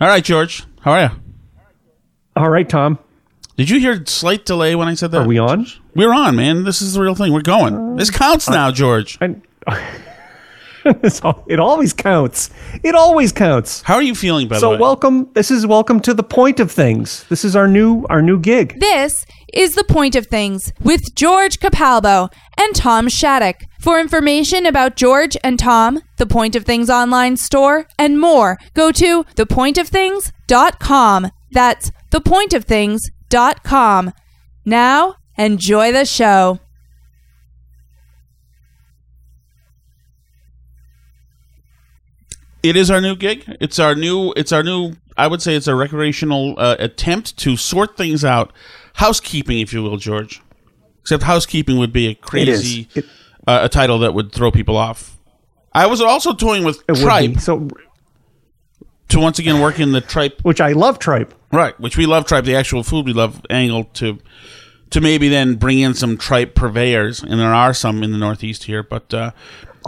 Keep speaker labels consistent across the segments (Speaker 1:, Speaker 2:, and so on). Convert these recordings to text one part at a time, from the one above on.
Speaker 1: All right, George. How are you?
Speaker 2: All right, Tom.
Speaker 1: Did you hear slight delay when I said that?
Speaker 2: Are we on?
Speaker 1: We're on, man. This is the real thing. We're going. Uh, this counts now, George.
Speaker 2: I, It's al- it always counts. It always counts.
Speaker 1: How are you feeling, by the
Speaker 2: So welcome. This is welcome to the point of things. This is our new our new gig.
Speaker 3: This is The Point of Things with George Capalbo and Tom Shattuck. For information about George and Tom, The Point of Things online store, and more, go to thepointofthings.com. That's thepointofthings.com. Now, enjoy the show.
Speaker 1: it is our new gig. It's our new. It's our new. I would say it's a recreational uh, attempt to sort things out, housekeeping, if you will, George. Except housekeeping would be a crazy
Speaker 2: It-
Speaker 1: uh, a title that would throw people off. I was also toying with
Speaker 2: It
Speaker 1: tripe.
Speaker 2: So
Speaker 1: to once again work in the tripe
Speaker 2: which I love tripe.
Speaker 1: Right, which we love tripe, the actual food we love angle to to maybe then bring in some tripe purveyors, and there are some in the Northeast here. But uh,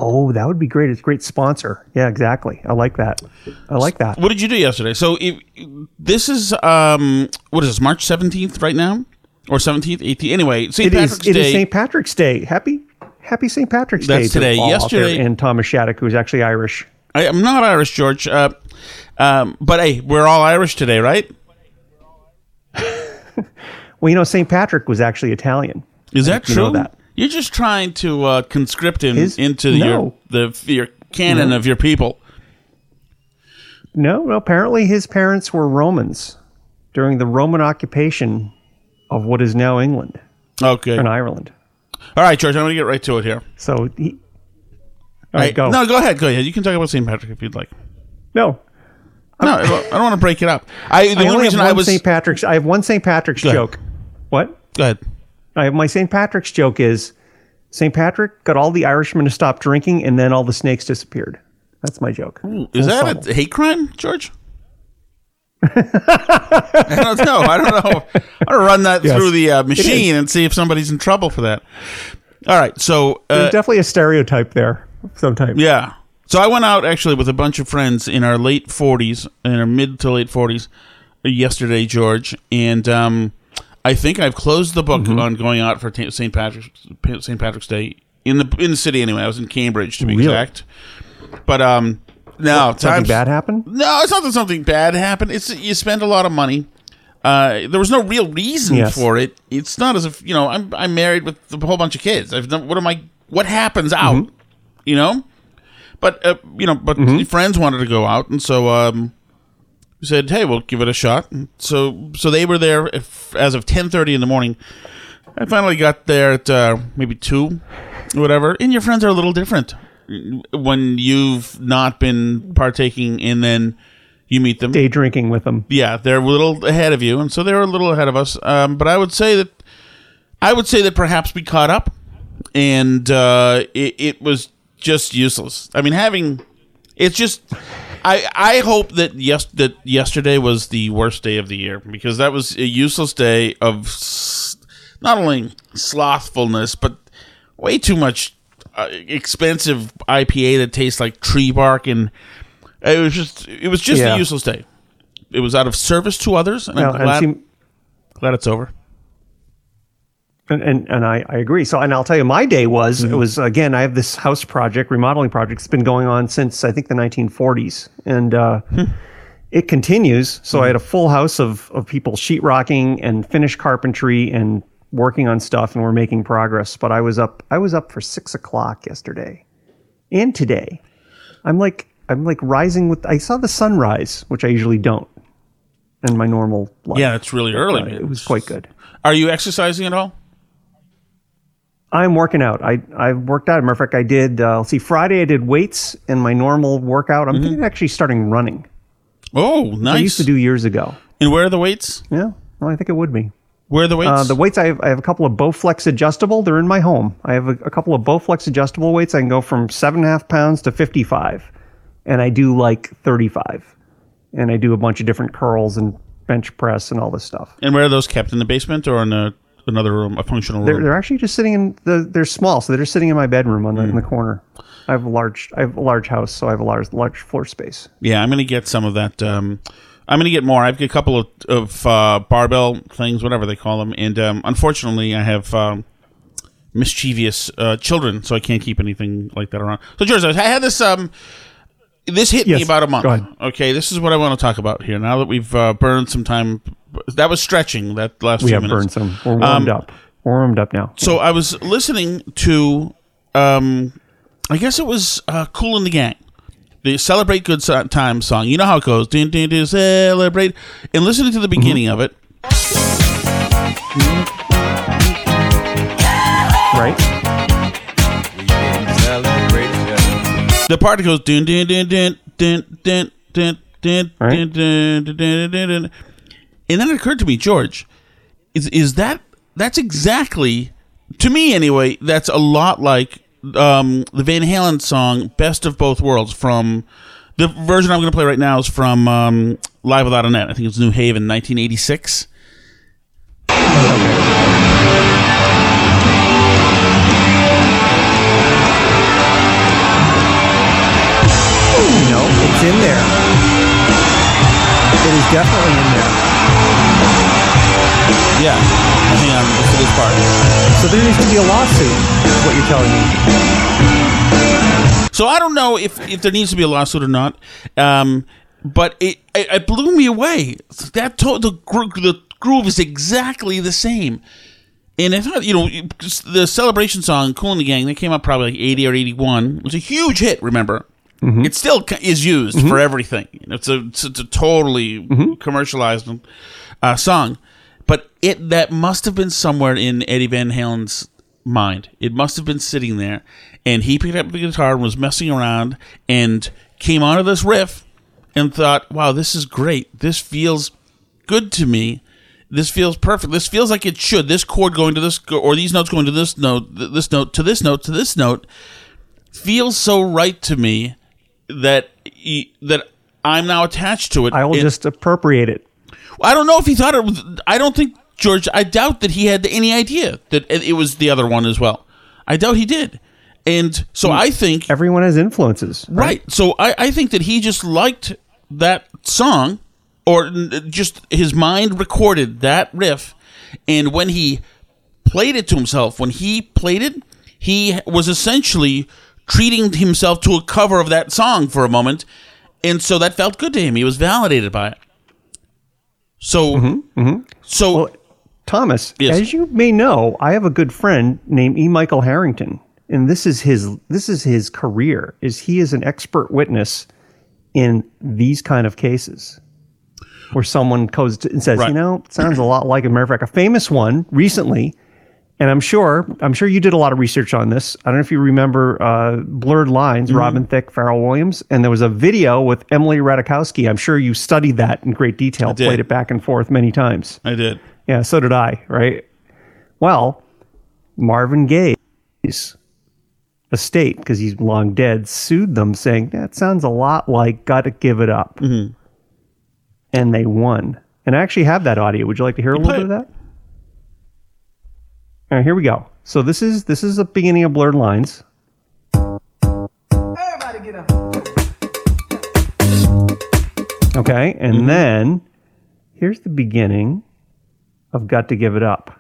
Speaker 2: Oh, that would be great. It's a great sponsor. Yeah, exactly. I like that. I like that.
Speaker 1: what did you do yesterday? So if, this is um, what is this? March seventeenth, right now, or seventeenth, eighteenth? Anyway, St.
Speaker 2: It is.
Speaker 1: Patrick's
Speaker 2: It
Speaker 1: Day.
Speaker 2: is St. Patrick's Day. Happy Happy St. Patrick's
Speaker 1: That's
Speaker 2: Day
Speaker 1: today.
Speaker 2: to all out there,
Speaker 1: Yesterday-
Speaker 2: and Thomas Shattuck, who's actually Irish.
Speaker 1: I, am not Irish, George, uh, um, but hey, we're all Irish today, right?
Speaker 2: Well, you know, St. Patrick was actually Italian.
Speaker 1: Is that
Speaker 2: You
Speaker 1: true?
Speaker 2: know that.
Speaker 1: You're just trying to uh, conscript him
Speaker 2: His-
Speaker 1: into
Speaker 2: no.
Speaker 1: your the your canon
Speaker 2: No.
Speaker 1: of your people.
Speaker 2: No, well, apparently his parents were Romans during the Roman occupation of what is now England
Speaker 1: Okay.
Speaker 2: and Ireland.
Speaker 1: All right, George. I'm going to get right to it here.
Speaker 2: So he. All right,
Speaker 1: Hey,
Speaker 2: go.
Speaker 1: No, go ahead. Go ahead. You can talk about St. Patrick if you'd like.
Speaker 2: No,
Speaker 1: No, I don't- want to break it up. I the
Speaker 2: I
Speaker 1: only reason
Speaker 2: have
Speaker 1: I
Speaker 2: one
Speaker 1: was
Speaker 2: St. Patrick's. I have one St. Patrick's joke. What?
Speaker 1: go ahead.
Speaker 2: I have my St. Patrick's joke is St. Patrick got all the Irishmen to stop drinking, and then all the snakes disappeared. That's my joke.
Speaker 1: Is that
Speaker 2: frontal.
Speaker 1: a hate crime, George? I don't know. I don't know. I'm gonna run that
Speaker 2: Yes.
Speaker 1: through the uh, machine and see if somebody's in trouble for that. All right. So uh,
Speaker 2: There's definitely a stereotype there. Sometimes.
Speaker 1: yeah. So I went out actually with a bunch of friends in our late 40s, in our mid to late 40s, yesterday, George, and um, I think I've closed the book
Speaker 2: Mm-hmm.
Speaker 1: on going out for St. Patrick's St. Patrick's Day in the in the city anyway. I was in Cambridge to be
Speaker 2: Really?
Speaker 1: exact. But um, no,
Speaker 2: Something
Speaker 1: times
Speaker 2: bad happened.
Speaker 1: No, it's not that something bad happened. It's you spend a lot of money. Uh, there was no real reason
Speaker 2: Yes.
Speaker 1: for it. It's not as if you know I'm I'm married with a whole bunch of kids. I've done what am I? What happens out?
Speaker 2: Mm-hmm.
Speaker 1: You know, but uh, you know, but friends wanted to go out, and so um, we said, hey, we'll give it a shot. And so so they were there if, as of ten thirty in the morning. I finally got there at uh, maybe two, whatever. And your friends are a little different when you've not been partaking, and then you meet them.
Speaker 2: Day drinking with them.
Speaker 1: Yeah, they're a little ahead of you, and so they were a little ahead of us. Um, but I would say that I would say that perhaps we caught up, and uh, it, it was just useless. I mean, having it's just. I, I hope that yes that yesterday was the worst day of the year because that was a useless day of s- not only slothfulness but way too much uh, expensive IPA that tastes like tree bark and it was just it was just
Speaker 2: Yeah.
Speaker 1: a useless day. It was out of service to others, and
Speaker 2: Now,
Speaker 1: I'm glad, glad it's over.
Speaker 2: And, and and I, I agree. So and I'll tell you, my day was it was again. I have this house project, remodeling project. It's been going on since I think the 1940s, and uh, it continues. So I had a full house of of people sheetrocking and finished carpentry and working on stuff, and we're making progress. But I was up I was up for six o'clock yesterday, and today, I'm like I'm like rising with. I saw the sunrise, which I usually don't, in my normal life.
Speaker 1: Yeah, it's really early.
Speaker 2: Uh, it was quite good.
Speaker 1: Are you exercising at all?
Speaker 2: I'm working out. I I worked out. Matter of fact, I did. Uh, let's see. Friday I did weights and my normal workout. I'm
Speaker 1: Mm-hmm.
Speaker 2: thinking of actually starting running.
Speaker 1: Oh, nice.
Speaker 2: I used to do years ago.
Speaker 1: And where are the weights?
Speaker 2: Yeah. Well, I think it would be.
Speaker 1: Where are the weights?
Speaker 2: Uh, the weights I have, I have a couple of Bowflex adjustable. They're in my home. I have a, a couple of Bowflex adjustable weights. I can go from seven and a half pounds to 55, and I do like 35, and I do a bunch of different curls and bench press and all this stuff.
Speaker 1: and where are those kept? In the basement or in a, another room, a functional
Speaker 2: They're,
Speaker 1: room?
Speaker 2: they're actually just sitting in the. They're small, so they're just sitting in my bedroom on the in the
Speaker 1: Hmm.
Speaker 2: corner. I have a large. I have a large house, so I have a large large floor space.
Speaker 1: Yeah, I'm going to get some of that um, I'm gonna get more. I've got a couple of, of uh, barbell things, whatever they call them, and um, unfortunately, I have um, mischievous uh, children, so I can't keep anything like that around. So, George, I had this. Um, this hit me about a month.
Speaker 2: go ahead.
Speaker 1: Okay, this is what I want to talk about here. Now that we've uh, burned some time, that was stretching. That last
Speaker 2: We
Speaker 1: few
Speaker 2: have
Speaker 1: minutes.
Speaker 2: burned some. We're warmed
Speaker 1: Um,
Speaker 2: up. We're warmed up now.
Speaker 1: So I was listening to, um, I guess it was uh, Kool and the Gang, the Celebrate Good Times song. You know how it goes, ding, ding, ding, celebrate, and listening to the beginning of it.
Speaker 2: Right?
Speaker 1: The part that goes dun dun dun dun dun dun dun dun
Speaker 2: Right.
Speaker 1: dun dun dun dun dun dun. And then it occurred to me, George, is is that that's exactly to me anyway, that's a lot like um, the Van Halen song "Best of Both Worlds" from the version I'm going to play right now is from um, Live Without a Net. I think it's New Haven, 1986.
Speaker 2: Definitely in there.
Speaker 1: Yeah, on, listen to this part.
Speaker 2: So there needs to be a lawsuit, is what you're telling me.
Speaker 1: So I don't know if, if there needs to be a lawsuit or not, um, but it, it it blew me away. That to, the gro- the groove is exactly the same. And I thought, you know, the celebration song "Kool and the Gang" that came out probably like eighty or eighty-one was a huge hit. Remember, Mm-hmm. it still is used mm-hmm. for everything. It's a it's, a totally mm-hmm. commercialized uh, song, but it that must have been somewhere in Eddie Van Halen's mind. It must have been sitting there, and he picked up the guitar and was messing around and came onto this riff and thought, "Wow, this is great. This feels good to me. This feels perfect. This feels like it should. This chord going to this, or these notes going to this note, this note to this note to this note, feels so right to me that he, that I'm now attached to it.
Speaker 2: I will
Speaker 1: And-
Speaker 2: just appropriate it.
Speaker 1: I don't know if he thought it was. I don't think George. I doubt that he had any idea that it it was the other one as well. I doubt he did. And so hmm. I think
Speaker 2: Everyone has influences.
Speaker 1: Right. So I, I think that he just liked that song, or just his mind recorded that riff, and when he played it to himself, when he played it, he was essentially treating himself to a cover of that song for a moment, and so that felt good to him. He was validated by it. So, mm-hmm, mm-hmm. so
Speaker 2: Thomas,
Speaker 1: Yes.
Speaker 2: as you may know, I have a good friend named E. Michael Harrington, and this is his this is his career. Is he is an expert witness in these kind of cases, where someone goes to, and says,
Speaker 1: Right.
Speaker 2: you know, sounds a lot like a matter of fact, a famous one recently. And I'm sure, I'm sure you did a lot of research on this. I don't know if you remember uh, Blurred Lines,
Speaker 1: Mm-hmm.
Speaker 2: Robin Thicke, Pharrell Williams, and there was a video with Emily Ratajkowski. I'm sure you studied that in great detail, played it back and forth many times.
Speaker 1: I did.
Speaker 2: Yeah, so did I, right? Well, Marvin Gaye's estate, because he's long dead, sued them saying, that sounds a lot like Gotta Give It Up.
Speaker 1: Mm-hmm.
Speaker 2: And they won. And I actually have that audio. Would you like to hear a little bit of that? All right, here we go. So this is this is the beginning of Blurred Lines.
Speaker 4: Everybody get up.
Speaker 2: Okay, and
Speaker 1: Mm-hmm.
Speaker 2: then here's the beginning of Got to Give It Up.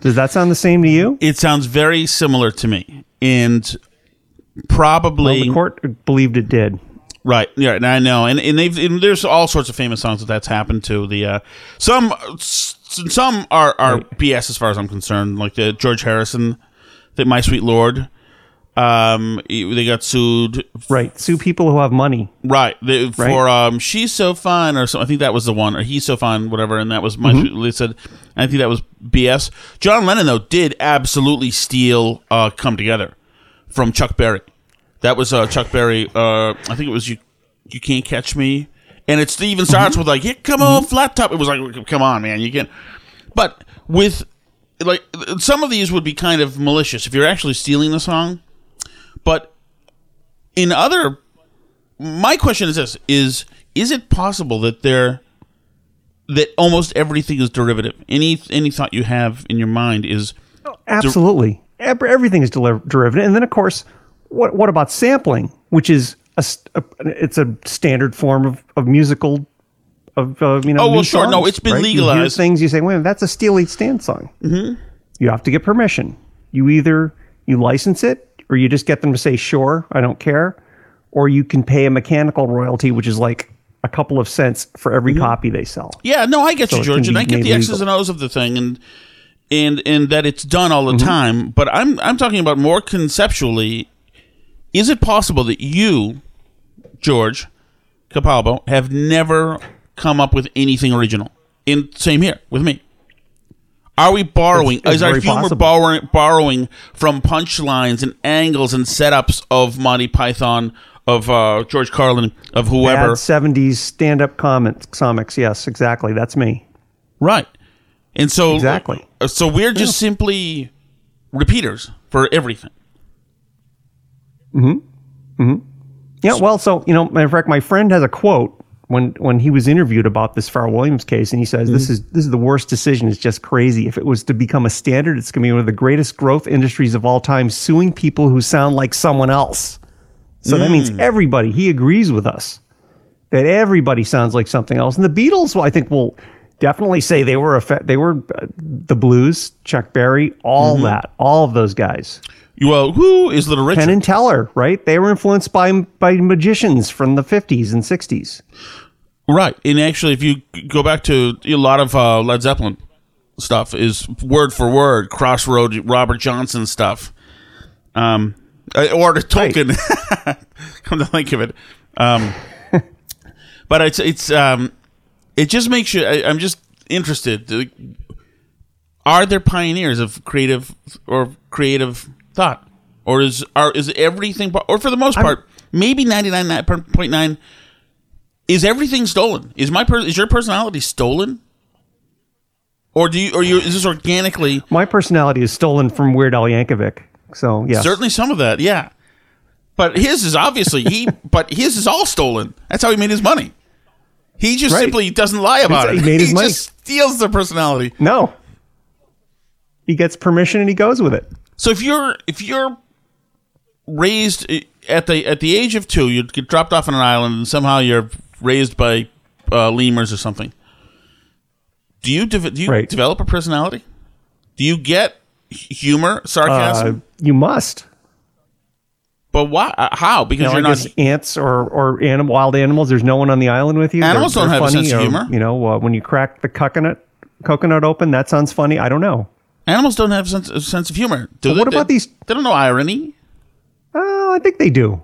Speaker 2: Does that sound the same to you?
Speaker 1: It sounds very similar to me, and probably
Speaker 2: The court believed it did.
Speaker 1: Right. Yeah. and I know, and and they've and there's all sorts of famous songs that that's happened to. The uh, some some are are BS as far as I'm concerned. Like the George Harrison, the My Sweet Lord. Um, they got sued.
Speaker 2: Right. Sue people who have money.
Speaker 1: Right. They, for um, she's so fine, or so. I think that was the one, or he's so fine, whatever. And that was my. They said. I think that was BS. John Lennon though did absolutely steal uh, "Come Together" from Chuck Berry. That was uh, Chuck Berry. Uh, I think it was you. You can't catch me, and it even starts with like, "Yeah, come on, flat top." It was like, "Come on, man, you can." But with like some of these would be kind of malicious if you're actually stealing the song. But in other, my question is this: is is it possible that there that almost everything is derivative? Any any thought you have in your mind is
Speaker 2: Absolutely. Ev- Everything is derivative. And then, of course, what what about sampling, which is a, a it's a standard form of, of musical of uh, you know.
Speaker 1: Oh, well, sure. No, it's been
Speaker 2: right? You
Speaker 1: legalized.
Speaker 2: things you say, wait, a minute, that's a Steely Dan song. Mm-hmm. You have to get permission. You either you license it or you just get them to say, sure, I don't care, or you can pay a mechanical royalty, which is like a couple of cents for every copy they sell.
Speaker 1: Yeah, no, I get
Speaker 2: So
Speaker 1: you, George, and I get the X's
Speaker 2: legal.
Speaker 1: and O's of the thing, and and and that it's done all the
Speaker 2: Mm-hmm.
Speaker 1: time. But I'm I'm talking about more conceptually. Is it possible that you, George Capalbo, have never come up with anything original? In same here with me. Are we borrowing?
Speaker 2: It's- it's
Speaker 1: is our humor
Speaker 2: possible.
Speaker 1: borrowing, borrowing from punchlines and angles and setups of Monty Python, of uh, George Carlin, of whoever?
Speaker 2: Bad 70s stand up comics. Yes, exactly. That's me.
Speaker 1: Right. And so
Speaker 2: Exactly.
Speaker 1: uh, So we're just simply repeaters for everything. Mhm. Mhm.
Speaker 2: Yeah, well, so you know, matter of fact, my friend has a quote when when he was interviewed about this Pharrell Williams case, and he says, "This is this is the worst decision. It's just crazy. If it was to become a standard, it's going to be one of the greatest growth industries of all time, suing people who sound like someone else." So that means everybody. He agrees with us that everybody sounds like something else, and the Beatles, well, I think, will definitely say they were a they were uh, the blues, Chuck Berry, all that, all of those guys.
Speaker 1: Well, who is Little Richard?
Speaker 2: Penn and Teller, right? They were influenced by by magicians from the 50s and 60s.
Speaker 1: right. And actually, if you go back to a lot of uh, Led Zeppelin stuff, is word for word Crossroad Robert Johnson stuff. Um, uh, or the Tolkien. Come to think of it. Um, but it's it's um, it just makes you. I, I'm just interested. to- Are there pioneers of creative or creative thought, or is are is everything, or for the most part, maybe ninety nine point nine, is everything stolen? Is my per, is your personality stolen, or do you or you is this organically?
Speaker 2: My personality is stolen from Weird Al Yankovic. So, yeah.
Speaker 1: Certainly, some of that, yeah. But his is obviously he. but his is all stolen. That's how he made his money. He just
Speaker 2: Right.
Speaker 1: simply doesn't lie about
Speaker 2: He
Speaker 1: it.
Speaker 2: made his money.
Speaker 1: just steals the personality.
Speaker 2: No. He gets permission and he goes with it.
Speaker 1: So if you're if you're raised at the at the age of two, you get dropped off on an island, and somehow you're raised by uh, lemurs or something. Do you de- do you
Speaker 2: Right.
Speaker 1: develop a personality? Do you get humor,
Speaker 2: Uh,
Speaker 1: sarcasm?
Speaker 2: you must.
Speaker 1: But why? uh, How? Because
Speaker 2: you know,
Speaker 1: you're not.
Speaker 2: ants or, or anim- wild animals, there's no one on the island with you.
Speaker 1: Animals don't have a sense of
Speaker 2: or,
Speaker 1: humor.
Speaker 2: You know, uh, when you crack the coconut coconut open, that sounds funny. I don't know.
Speaker 1: Animals don't have a sense, sense of humor. Do they?
Speaker 2: what about
Speaker 1: They-
Speaker 2: these-
Speaker 1: They don't know irony.
Speaker 2: Oh, I think they do.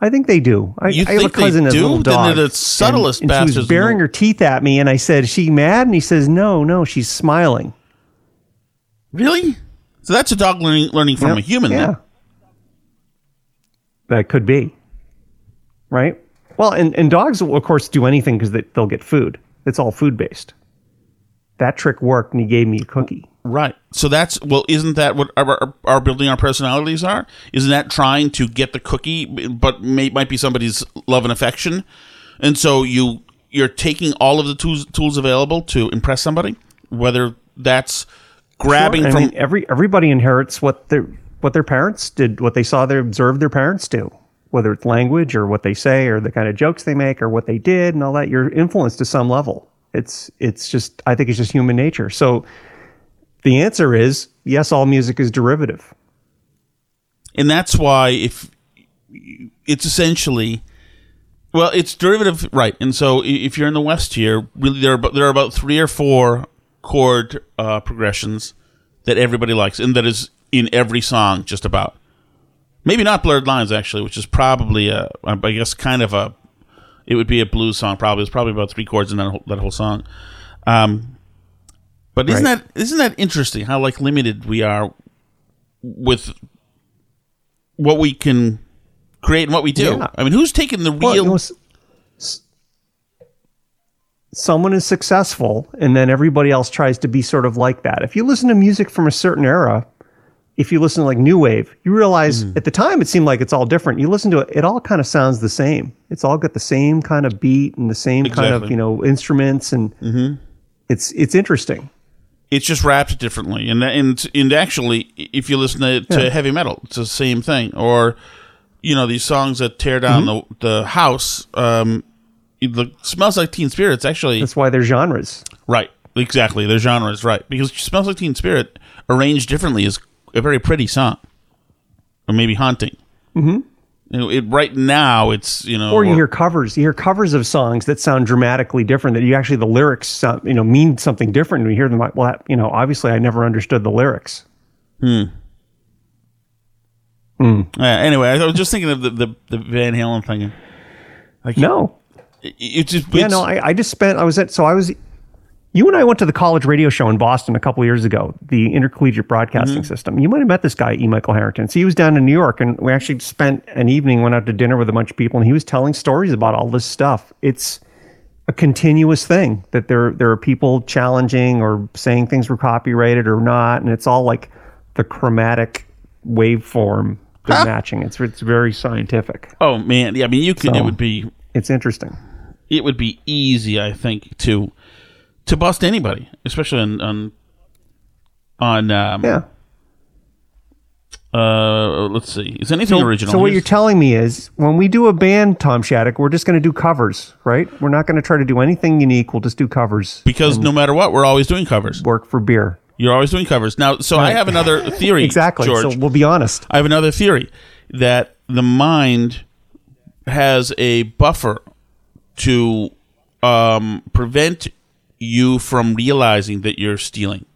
Speaker 2: I think they do. I,
Speaker 1: You
Speaker 2: I have a cousin as a little
Speaker 1: Then
Speaker 2: dog.
Speaker 1: they're the subtlest
Speaker 2: and, and she was baring her teeth at me, and I said, "She mad?" And he says, "No, no, she's smiling."
Speaker 1: Really? So that's a dog learning learning from
Speaker 2: Yep.
Speaker 1: a human.
Speaker 2: Yeah.
Speaker 1: Then.
Speaker 2: That could be. Right? Well, and, and dogs will, of course, do anything because they, they'll get food. It's all food based. That trick worked, and he gave me a cookie.
Speaker 1: Right. So that's well. Isn't that what our, our, our building our personalities are? Isn't that trying to get the cookie, but may, might be somebody's love and affection, and so you you're taking all of the tools tools available to impress somebody, whether that's grabbing
Speaker 2: I
Speaker 1: from
Speaker 2: mean, every everybody inherits what their what their parents did, what they saw, they observed their parents do. Whether it's language or what they say or the kind of jokes they make or what they did and all that, you're influenced to some level. It's it's just I think it's just human nature. So the answer is yes, all music is derivative.
Speaker 1: and that's why if it's essentially well it's derivative right and so if you're in the west here really there are about, there are about three or four chord uh, progressions that everybody likes and that is in every song just about maybe not blurred lines actually which is probably a i guess kind of a it would be a blues song probably it's probably about three chords in that whole, that whole song um but isn't
Speaker 2: Right.
Speaker 1: that isn't that interesting how like limited we are with what we can create and what we do.
Speaker 2: Yeah.
Speaker 1: I mean, who's taking the
Speaker 2: Well,
Speaker 1: real?
Speaker 2: you know, s- s- someone is successful, and then everybody else tries to be sort of like that. If you listen to music from a certain era, if you listen to like new wave, you realize
Speaker 1: Mm-hmm.
Speaker 2: at the time it seemed like it's all different. You listen to it, it all kind of sounds the same. It's all got the same kind of beat and the same kind of
Speaker 1: Mm-hmm.
Speaker 2: you know instruments, and it's it's interesting.
Speaker 1: It's just wrapped differently, and and and actually, if you listen to, to
Speaker 2: Yeah.
Speaker 1: heavy metal, it's the same thing. Or, you know, these songs that tear down
Speaker 2: Mm-hmm.
Speaker 1: the the house. Um, the smells like Teen Spirit. Actually
Speaker 2: That's why they're genres.
Speaker 1: right. Exactly, their genre is right because smells like Teen Spirit arranged differently is a very pretty song, or maybe haunting. Mm-hmm. You know, it, right now, it's you know,
Speaker 2: Or you hear covers. You hear covers of songs that sound dramatically different. That you actually the lyrics, sound, you know, mean something different. And you hear them like, well, that, you know, obviously I never understood the lyrics.
Speaker 1: Uh, anyway, I was just thinking of the, the, the Van Halen thing. Like,
Speaker 2: No,
Speaker 1: it, it just
Speaker 2: yeah, no. I, I just spent. I was at. So I was. You and I went to the college radio show in Boston a couple years ago, the intercollegiate broadcasting
Speaker 1: Mm-hmm.
Speaker 2: system. You might have met this guy, E. Michael Harrington. So he was down in New York, and we actually spent an evening, went out to dinner with a bunch of people, and he was telling stories about all this stuff. It's a continuous thing that there there are people challenging or saying things were copyrighted or not, and it's all like the chromatic waveform they're
Speaker 1: Huh?
Speaker 2: matching. It's it's very scientific.
Speaker 1: oh man, yeah. I mean, you could. It would be
Speaker 2: It's interesting.
Speaker 1: it would be easy, I think, to to bust anybody, especially on on on um,
Speaker 2: Yeah.
Speaker 1: uh let's see, is anything original?
Speaker 2: So what
Speaker 1: Here's-
Speaker 2: you're telling me is when we do a band, Tom Shattuck, we're just going to do covers, right? We're not going to try to do anything unique. We'll just do covers.
Speaker 1: because no matter what, we're always doing covers.
Speaker 2: Work for beer.
Speaker 1: You're always doing covers now. So I have another theory,
Speaker 2: Exactly.
Speaker 1: George.
Speaker 2: So we'll be honest.
Speaker 1: I have another theory that the mind has a buffer to um, prevent you from realizing that you're stealing.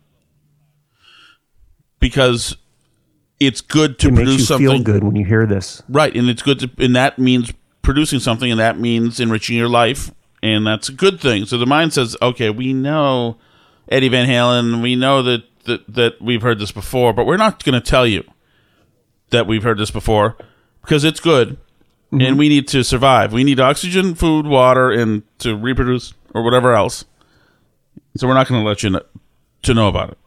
Speaker 1: Because it's good to
Speaker 2: It
Speaker 1: produce
Speaker 2: you
Speaker 1: something
Speaker 2: feel good when you hear this.
Speaker 1: right and it's good to and that means producing something and that means enriching your life and that's a good thing. So the mind says okay we know eddie van halen we know that that, that we've heard this before but we're not going to tell you that we've heard this before because it's good and mm-hmm. we need to survive. We need oxygen food water and to reproduce or whatever else so we're not going to let you know, to know about it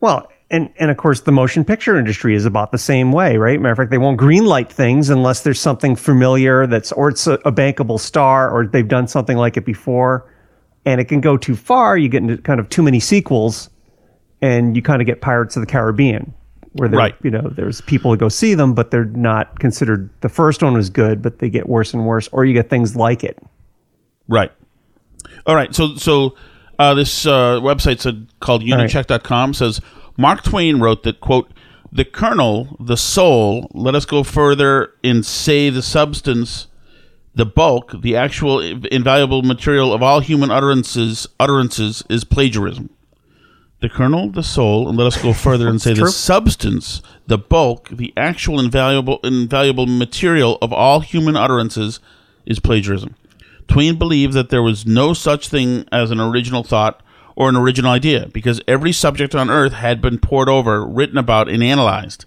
Speaker 2: Well, and and of course the motion picture industry is about the same way, right? Matter of fact, they won't greenlight things unless there's something familiar that's or it's a, a bankable star or they've done something like it before, and it can go too far. You get into kind of too many sequels, and you kind of get Pirates of the Caribbean, where there,
Speaker 1: Right.
Speaker 2: you know there's people who go see them, but they're not considered. The first one was good, but they get worse and worse, or you get things like it.
Speaker 1: Right. All right. So so uh, this uh, website said called unicheck.com says Mark Twain wrote that quote the kernel, the soul, let us go further and say the substance, the bulk, the actual invaluable material of all human utterances utterances is plagiarism. The kernel, the soul, and let us go further and say the substance, the bulk, the actual invaluable invaluable material of all human utterances is plagiarism. Twain believed that there was no such thing as an original thought or an original idea because every subject on earth had been pored over, written about, and analyzed.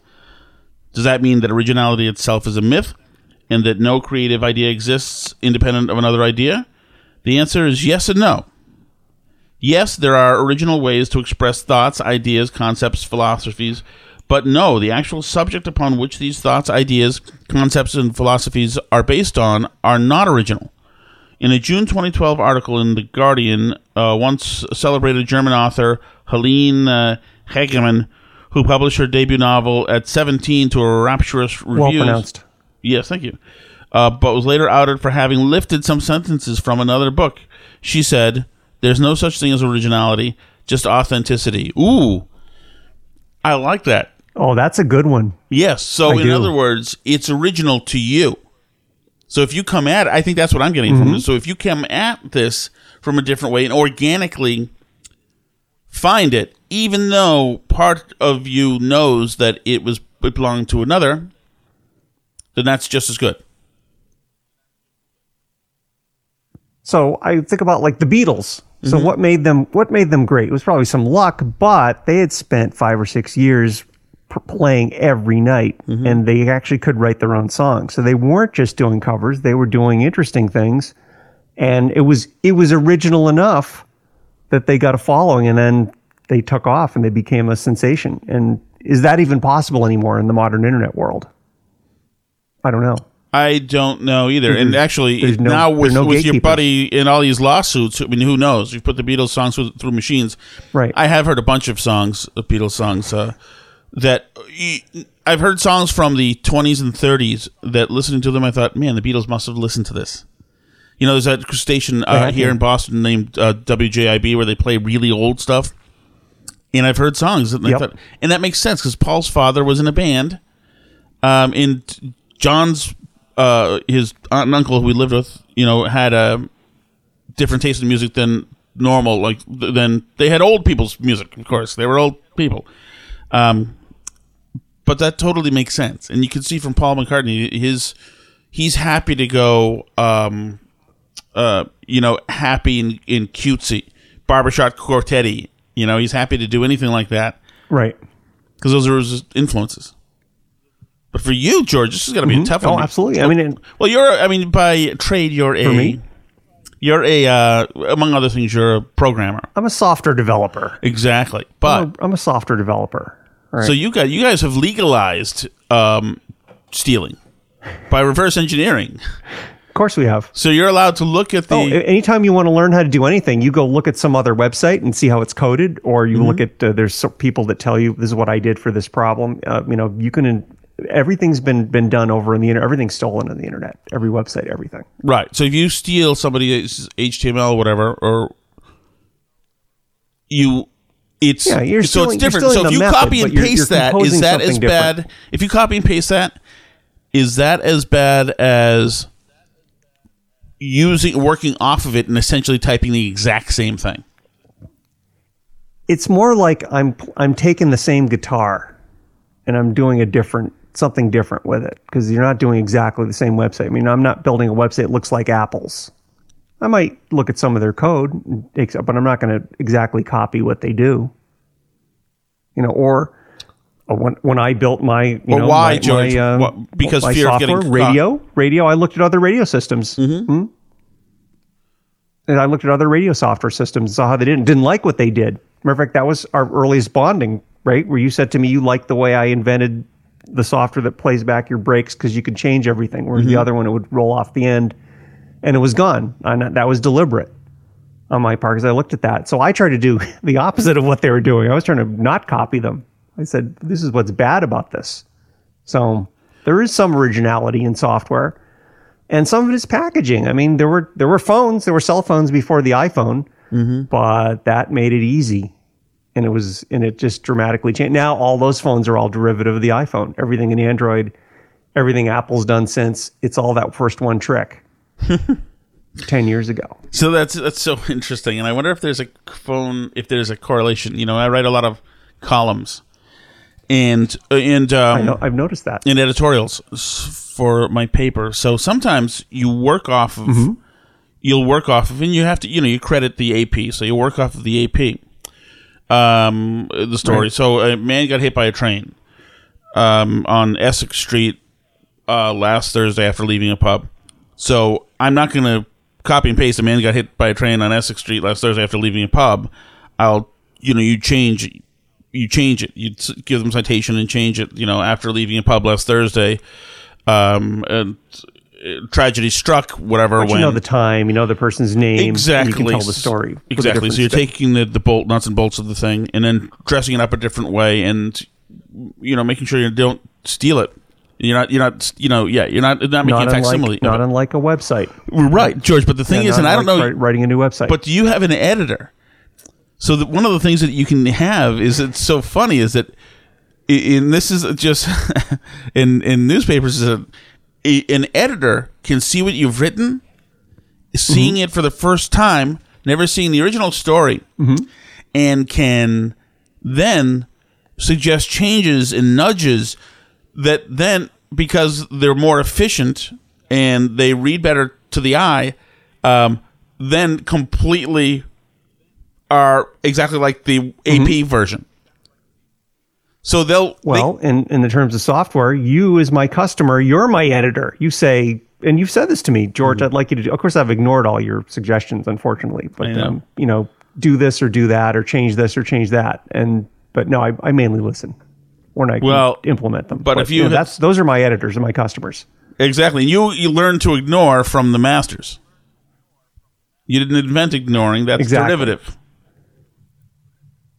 Speaker 1: Does that mean that originality itself is a myth and that no creative idea exists independent of another idea? The answer is yes and no. Yes, there are original ways to express thoughts, ideas, concepts, philosophies, but no, the actual subject upon which these thoughts, ideas, concepts, and philosophies are based on are not original. In a June 2012 article in The Guardian, uh, once celebrated German author Helene uh, Hegemann, who published her debut novel at 17 to a rapturous reviews,
Speaker 2: Well pronounced.
Speaker 1: Yes, thank you. Uh, but was later outed for having lifted some sentences from another book. She said, "There's no such thing as originality, just authenticity." Ooh, I like that.
Speaker 2: Oh, that's a good one.
Speaker 1: Yes. So,
Speaker 2: I
Speaker 1: in
Speaker 2: do.
Speaker 1: other words, it's original to you. So, if you come at it, I think that's what I'm getting
Speaker 2: Mm-hmm.
Speaker 1: from this. So, if you come at this from a different way and organically find it, even though part of you knows that it was it belonged to another, then that's just as good.
Speaker 2: So I think about like the Beatles. So
Speaker 1: Mm-hmm.
Speaker 2: what made them what made them great? It was probably some luck, but they had spent five or six years p- playing every night,
Speaker 1: Mm-hmm.
Speaker 2: and they actually could write their own songs. So they weren't just doing covers; they were doing interesting things, and it was it was original enough that they got a following, and then they took off and they became a sensation. And is that even possible anymore in the modern internet world? I don't know.
Speaker 1: I don't know either. And actually,
Speaker 2: no-
Speaker 1: now with,
Speaker 2: no
Speaker 1: with your buddy in all these lawsuits, I mean, who knows? You've put the Beatles songs through, through machines.
Speaker 2: Right.
Speaker 1: I have heard a bunch of songs, of Beatles songs, uh, that I've heard songs from the 20s and 30s that listening to them, I thought, man, the Beatles must have listened to this. You know, there's that station uh, here in Boston named uh, WJIB where they play really old stuff. And I've heard songs, and, I
Speaker 2: Yep.
Speaker 1: thought, and that makes sense because Paul's father was in a band. Um, and John's uh, his aunt and uncle who we lived with, you know, had a different taste in music than normal. Like then they had old people's music, of course. They were old people. Um, but that totally makes sense, and you can see from Paul McCartney, his he's happy to go, um, uh, you know, happy and, and cutesy, barbershop quartet You know, he's happy to do anything like that
Speaker 2: Right.
Speaker 1: because those are his influences. But for you, George, this is going to be a tough one.
Speaker 2: Oh, absolutely. I mean,
Speaker 1: well, you're. I mean, by trade, you're a.
Speaker 2: me?
Speaker 1: You're a. Uh, among other things, you're a programmer.
Speaker 2: I'm a software developer.
Speaker 1: Exactly. But
Speaker 2: I'm a, I'm a software developer. Right.
Speaker 1: so you guys, you guys have legalized um, stealing by reverse engineering.
Speaker 2: of course we have.
Speaker 1: So you're allowed to look at the.
Speaker 2: Oh, anytime you want to learn how to do anything, you go look at some other website and see how it's coded, or you look
Speaker 1: Mm-hmm.
Speaker 2: at uh, there's people that tell you this is what I did for this problem. Uh, you know, you can. Everything's been been done over in the internet. Everything's stolen on the internet. Every website, everything.
Speaker 1: Right. So if you steal somebody's HTML or whatever, or you, it's
Speaker 2: Yeah, you're
Speaker 1: so
Speaker 2: stealing-
Speaker 1: it's different. So if you
Speaker 2: method,
Speaker 1: copy and
Speaker 2: but you're-
Speaker 1: paste
Speaker 2: you're
Speaker 1: that, is that as bad?
Speaker 2: different.
Speaker 1: If you copy and paste that, is that as bad as using working off of it and essentially typing the exact same thing?
Speaker 2: It's more like I'm I'm taking the same guitar, and I'm doing a different something different with it because you're not doing exactly the same website. I mean, I'm not building a website that looks like Apple's. I might look at some of their code, but I'm not going to exactly copy what they do. You know, or uh, when when I built my, you
Speaker 1: Well,
Speaker 2: know,
Speaker 1: why,
Speaker 2: my,
Speaker 1: George?
Speaker 2: my, uh,
Speaker 1: What- because
Speaker 2: my
Speaker 1: fear of getting
Speaker 2: radio, radio. I looked at other radio systems. Hmm? And I looked at other radio software systems and saw how they didn't didn't like what they did. Matter of fact, that was our earliest bonding, right? Where you said to me you liked the way I invented the software that plays back your breaks because you could change everything, whereas the other one it would roll off the end and it was gone. And that was deliberate on my part because I looked at that. So I tried to do the opposite of what they were doing. I was trying to not copy them. I said, this is what's bad about this. So there is some originality in software and some of it is packaging. I mean, there were there were phones, there were cell phones before the iPhone, mm-hmm. but that made it easy, and it was and it just dramatically changed. Now all those phones are all derivative of the iPhone. Everything in Android, everything Apple's done since it's all that first one trick. Ten years ago.
Speaker 1: So that's that's so interesting, and I wonder if there's a phone, if there's a correlation. You know, I write a lot of columns, and and um,
Speaker 2: I know I've noticed that.
Speaker 1: in editorials for my paper. So sometimes you work off of
Speaker 2: Mm-hmm.
Speaker 1: you'll work off of, and you have to you know you credit the AP, so you work off of the AP. Um, the story.
Speaker 2: Right.
Speaker 1: So a man got hit by a train um, on Essex Street uh, last Thursday after leaving a pub. So I'm not going to copy and paste a man got hit by a train on Essex Street last Thursday after leaving a pub. I'll you know you change you change it. You give them citation and change it. You know after leaving a pub last Thursday, um, and uh, tragedy struck. Whatever.
Speaker 2: But
Speaker 1: when
Speaker 2: you know the time, you know the person's name,
Speaker 1: exactly
Speaker 2: you can tell the story.
Speaker 1: Exactly.
Speaker 2: different
Speaker 1: So you're taking the, the bolt nuts and bolts of the thing, and then dressing it up a different way, and you know making sure you don't steal it. You're not. You're not. You know. Yeah. You're not. Not making
Speaker 2: not
Speaker 1: a facsimile.
Speaker 2: unlike, not unlike a website.
Speaker 1: right, George. But the thing
Speaker 2: Yeah,
Speaker 1: is, and I don't know.
Speaker 2: writing a new website.
Speaker 1: But do you have an editor? So that one of the things that you can have is it's so funny is that, i- and this is just in in newspapers is a, an editor can see what you've written, seeing
Speaker 2: Mm-hmm.
Speaker 1: it for the first time, never seeing the original story,
Speaker 2: Mm-hmm.
Speaker 1: and can then suggest changes and nudges that then because they're more efficient and they read better to the eye, um, then completely are exactly like the AP version. So they'll
Speaker 2: Mm-hmm. Well, in, in the terms of software, you as my customer, you're my editor. You say, and you've said this to me, George. I'd like you to do. Of course, I've ignored all your suggestions, unfortunately. But
Speaker 1: Mm-hmm. Know.
Speaker 2: um, you know, do this or do that, or change this or change that. And but no, I, I mainly listen when I
Speaker 1: Well,
Speaker 2: implement them.
Speaker 1: but if you
Speaker 2: know,
Speaker 1: had-
Speaker 2: that's those are my editors and my customers.
Speaker 1: Exactly. You you learn to ignore from the masters. You didn't invent ignoring. That's
Speaker 2: Exactly.
Speaker 1: derivative.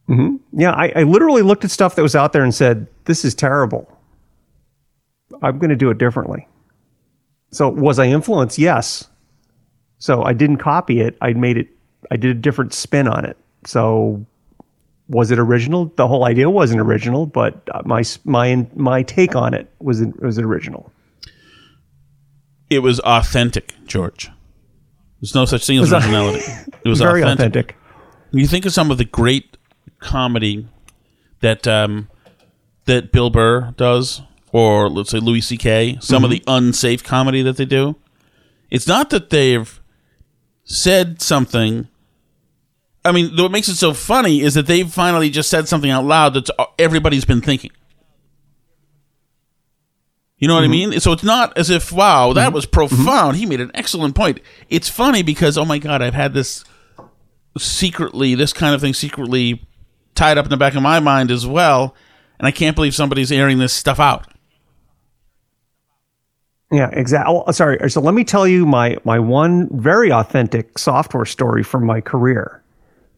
Speaker 1: Mm-hmm.
Speaker 2: Yeah, I, I literally looked at stuff that was out there and said, "This is terrible. I'm going to do it differently." So, was I influenced? Yes. So I didn't copy it. I made it. I did a different spin on it. So, was it original? The whole idea wasn't original, but uh, my my my take on it was was original.
Speaker 1: It was authentic, George. There's no such thing as originality. It was
Speaker 2: Very
Speaker 1: authentic.
Speaker 2: authentic.
Speaker 1: You think of some of the great comedy that um, that Bill Burr does, or let's say Louis C.K. Some of the unsafe comedy that they do. It's not that they've said something. I mean, what makes it so funny is that they've finally just said something out loud that everybody's been thinking. You know what I mm-hmm. mean? So it's not as if, wow, that mm-hmm. was profound. Mm-hmm. He made an excellent point. It's funny because, oh my God, I've had this secretly, this kind of thing secretly tied up in the back of my mind as well. And I can't believe somebody's airing this stuff out.
Speaker 2: Yeah, exactly. Oh, sorry. So let me tell you my my one very authentic software story from my career.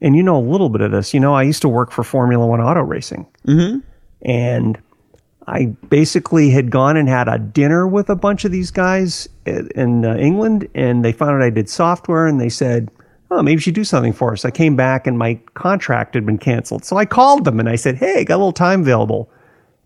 Speaker 2: And you know a little bit of this. You know, I used to work for Formula One auto racing, mm-hmm. and I basically had gone and had a dinner with a bunch of these guys in uh, England, and they found out I did software, and they said, "Oh, maybe you should do something for us." I came back, and my contract had been canceled, so I called them and I said, "Hey, got a little time available,"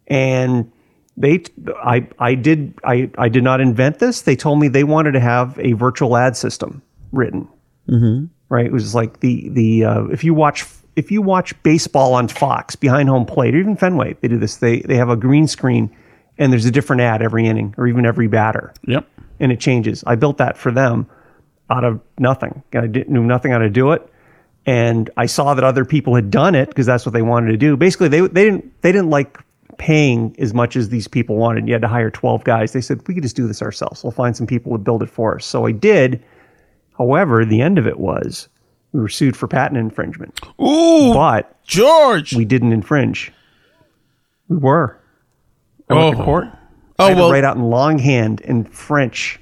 Speaker 2: and they I I did I I did not invent this. They told me they wanted to have a virtual ad system written. Mm-hmm. Right? It was like the the uh, if you watch if you watch baseball on Fox behind home plate or even Fenway, they do this. They they have a green screen and there's a different ad every inning or even every batter
Speaker 1: Yep.
Speaker 2: and it changes. I built that for them out of nothing. I didn't knew nothing how to do it, and I saw that other people had done it because that's what they wanted to do. Basically, they they didn't they didn't like paying as much as these people wanted. You had to hire twelve guys. They said we could just do this ourselves. We'll find some people to build it for us. So I did. However, the end of it was we were sued for patent infringement,
Speaker 1: Ooh,
Speaker 2: but
Speaker 1: George.
Speaker 2: we didn't infringe. We were. I went to
Speaker 1: Oh.
Speaker 2: court.
Speaker 1: Oh,
Speaker 2: I had
Speaker 1: well-
Speaker 2: to write out in longhand in French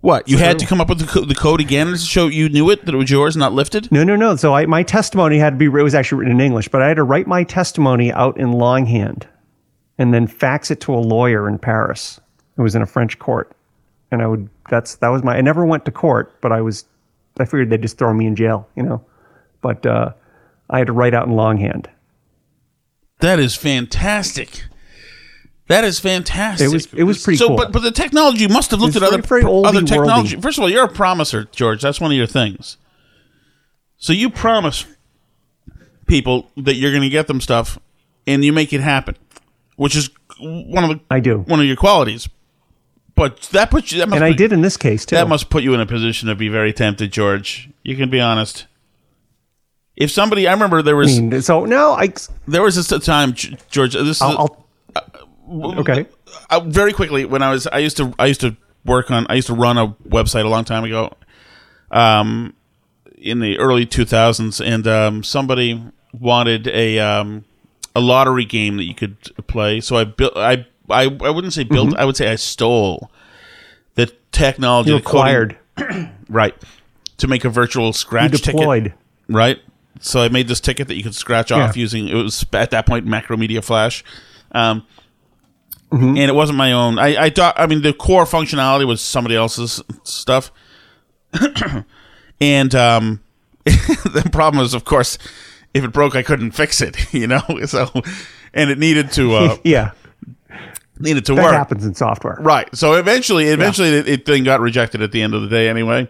Speaker 1: what? You had to come up with the, co- the code again to show you knew it, that it was yours, not lifted?
Speaker 2: No, no, no. So I, my testimony had to be, it was actually written in English, but I had to write my testimony out in longhand and then fax it to a lawyer in Paris. It was in a French court. And I would, that's, that was my, I never went to court, but I was, I figured they'd just throw me in jail, you know? But, uh, I had to write out in longhand.
Speaker 1: That is fantastic. That is fantastic.
Speaker 2: It was- it was pretty
Speaker 1: so,
Speaker 2: cool.
Speaker 1: But but the technology must have looked at other
Speaker 2: very- very
Speaker 1: other technology.
Speaker 2: worldy.
Speaker 1: First of all, you're a promiser, George. That's one of your things. So you promise people that you're going to get them stuff, and you make it happen, which is one of the
Speaker 2: I do.
Speaker 1: one of your qualities. But that puts you. That must
Speaker 2: And I
Speaker 1: put-
Speaker 2: did in this case too.
Speaker 1: That must put you in a position to be very tempted, George. You can be honest. If somebody, I remember there
Speaker 2: I
Speaker 1: was
Speaker 2: mean, so now I,
Speaker 1: there was this time, George. This is a-
Speaker 2: I'll, I'll okay.
Speaker 1: uh, very quickly when I was I used to I used to work on I used to run a website a long time ago, um, in the early two thousands, and um, somebody wanted a um, a lottery game that you could play. So I built I I, I wouldn't say built I would say I stole the technology
Speaker 2: You acquired,
Speaker 1: right to make a virtual
Speaker 2: you
Speaker 1: scratch ticket right? So I made this ticket that you could scratch off
Speaker 2: Yeah.
Speaker 1: using it was at that point Macromedia Flash, um,
Speaker 2: Mm-hmm.
Speaker 1: and it wasn't my own. I, I thought I mean the core functionality was somebody else's stuff, and um, the problem was of course if it broke I couldn't fix it, you know. So and it needed to uh,
Speaker 2: Yeah.
Speaker 1: Needed to
Speaker 2: That
Speaker 1: work.
Speaker 2: happens in software.
Speaker 1: Right. So eventually, eventually, it, it thing got rejected at the end of the day anyway.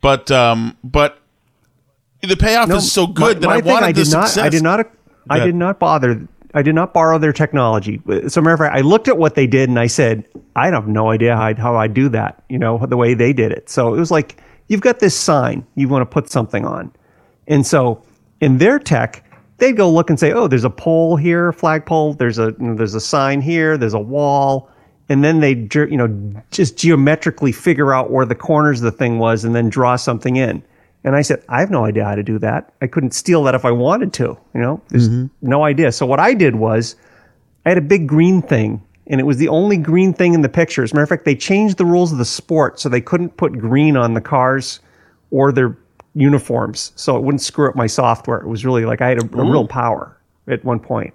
Speaker 1: But um, but the payoff
Speaker 2: No,
Speaker 1: is so
Speaker 2: my-
Speaker 1: good that
Speaker 2: my
Speaker 1: I wanted
Speaker 2: I did not.
Speaker 1: success.
Speaker 2: I did not. I did not bother. I did not borrow their technology. So, matter of fact, I looked at what they did and I said, I have no idea how, how I do that. You know, the way they did it. So it was like you've got this sign you want to put something on, and so in their tech, they'd go look and say, oh, there's a pole here, flagpole. There's a you know, there's a sign here. There's a wall. And then they, you know, just geometrically figure out where the corners of the thing was, and then draw something in. And I said, I have no idea how to do that. I couldn't steal that if I wanted to. You know, there's mm-hmm. no idea. So what I did was, I had a big green thing and it was the only green thing in the picture. As a matter of fact, they changed the rules of the sport so they couldn't put green on the cars or their uniforms, so it wouldn't screw up my software. It was really like I had a, a real power at one point.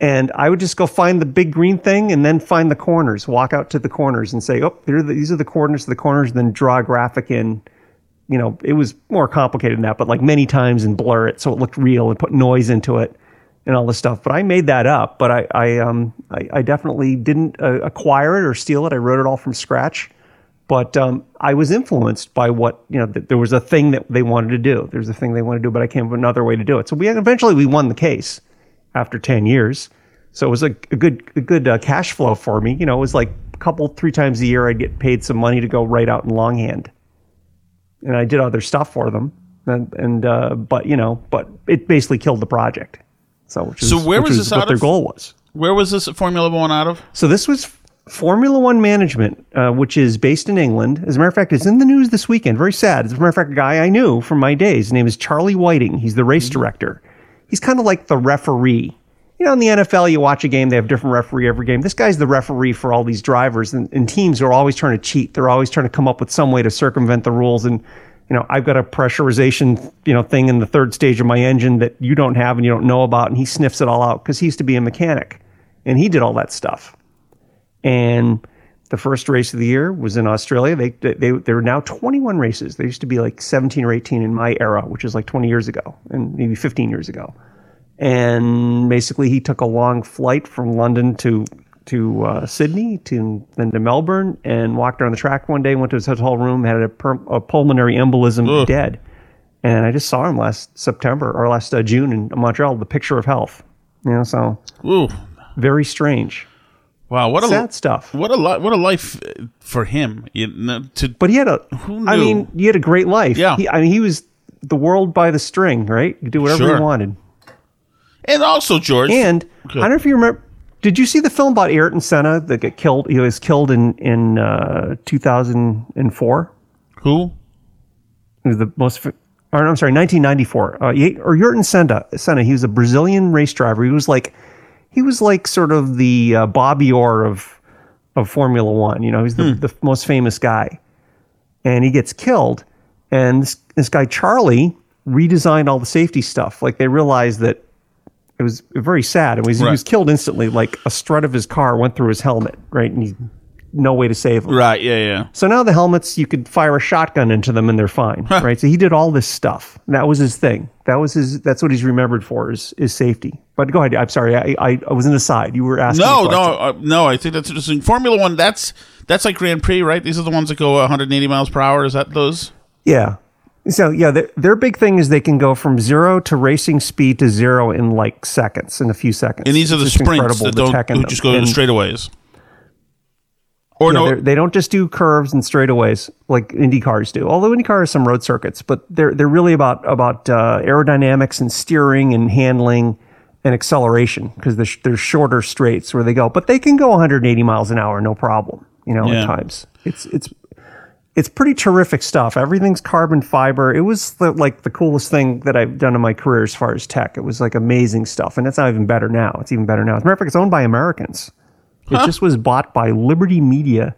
Speaker 2: And I would just go find the big green thing and then find the corners, walk out to the corners and say, oh, the, these are the corners of the corners, then draw a graphic in. You know, it was more complicated than that, but like many times and blur it so it looked real and put noise into it and all this stuff. But I made that up, but I, I, um, I, I definitely didn't uh, acquire it or steal it. I wrote it all from scratch. But um, I was influenced by what you know. Th- there was a thing that they wanted to do. There's a thing they wanted to do, but I came up with another way to do it. So we eventually we won the case after 10 years. So it was a, a good a good uh, cash flow for me. You know, it was like a couple three times a year I'd get paid some money to go write out in longhand, and I did other stuff for them. And, and uh, but you know, but it basically killed the project. So which is,
Speaker 1: So where was
Speaker 2: is
Speaker 1: this
Speaker 2: what
Speaker 1: out
Speaker 2: their goal was.
Speaker 1: Where was this Formula One out of?
Speaker 2: So this was Formula One Management, uh, which is based in England. As a matter of fact, it's in the news this weekend. Very sad. As a matter of fact, a guy I knew from my days. His name is Charlie Whiting. He's the race director. He's kind of like the referee. You know, in the NFL, you watch a game, they have different referee every game. This guy's the referee for all these drivers, and, and teams are always trying to cheat. They're always trying to come up with some way to circumvent the rules. And you know, I've got a pressurization, you know, thing in the third stage of my engine that you don't have and you don't know about, and he sniffs it all out because he used to be a mechanic, and he did all that stuff. And the first race of the year was in Australia. They they there are now 21 races. There used to be like 17 or 18 in my era, which is like 20 years ago, and maybe 15 years ago. And basically, he took a long flight from London to to uh, Sydney, to then to Melbourne, and walked around the track one day. Went to his hotel room, had a, per, a pulmonary embolism, dead. And I just saw him last September or last uh, June in Montreal. The picture of health, you know. So
Speaker 1: Ooh,
Speaker 2: very strange,
Speaker 1: wow! What a
Speaker 2: sad stuff.
Speaker 1: what a li- what a life uh, for him. You know, to
Speaker 2: But he had a,
Speaker 1: Who
Speaker 2: I mean, he had a great life.
Speaker 1: Yeah.
Speaker 2: He, I mean, he was the world by the string, right? You do whatever
Speaker 1: Sure.
Speaker 2: he wanted.
Speaker 1: and also George.
Speaker 2: And I don't know if you remember. Did you see the film about Ayrton Senna that got killed? He was killed in in uh, 2004.
Speaker 1: who?
Speaker 2: He was the most. Or I'm sorry, 1994. Uh, or Ayrton Senna. Senna. He was a Brazilian race driver. He was like, he was like sort of the uh, Bobby Orr of of Formula One. You know, he's the, the most famous guy, and he gets killed. And this, this guy Charlie redesigned all the safety stuff. Like they realized that it was very sad. It was he was killed instantly. Like a strut of his car went through his helmet, right, and he no way to save them.
Speaker 1: Right? Yeah, yeah.
Speaker 2: So now the helmets, you could fire a shotgun into them and they're fine, right? So he did all this stuff. That was his thing. That was his. That's what he's remembered for is is safety. But go ahead. I'm sorry. I I, I was an aside. You were asking.
Speaker 1: No, no, uh, no. I think that's interesting. Formula One. That's that's like Grand Prix, right? These are the ones that go 180 miles per hour. Is that those?
Speaker 2: Yeah. So yeah, their, their big thing is they can go from zero to racing speed to zero in like seconds, in a few seconds.
Speaker 1: And these are the
Speaker 2: It's
Speaker 1: sprints that don't
Speaker 2: in
Speaker 1: who just go
Speaker 2: And-
Speaker 1: straightaways. Or
Speaker 2: Yeah,
Speaker 1: no,
Speaker 2: they're- don't just do curves and straightaways like Indy cars do. Although Indy cars have some road circuits, but they're they're really about about uh, aerodynamics and steering and handling and acceleration because they're, they're shorter straights where they go. But they can go 180 miles an hour, no problem. You know,
Speaker 1: Yeah.
Speaker 2: at times it's it's it's pretty terrific stuff. Everything's carbon fiber. It was the, like the coolest thing that I've done in my career as far as tech. It was like amazing stuff, and it's not even better now. It's even better now. As a matter of fact, it's owned by Americans. It just was bought by Liberty Media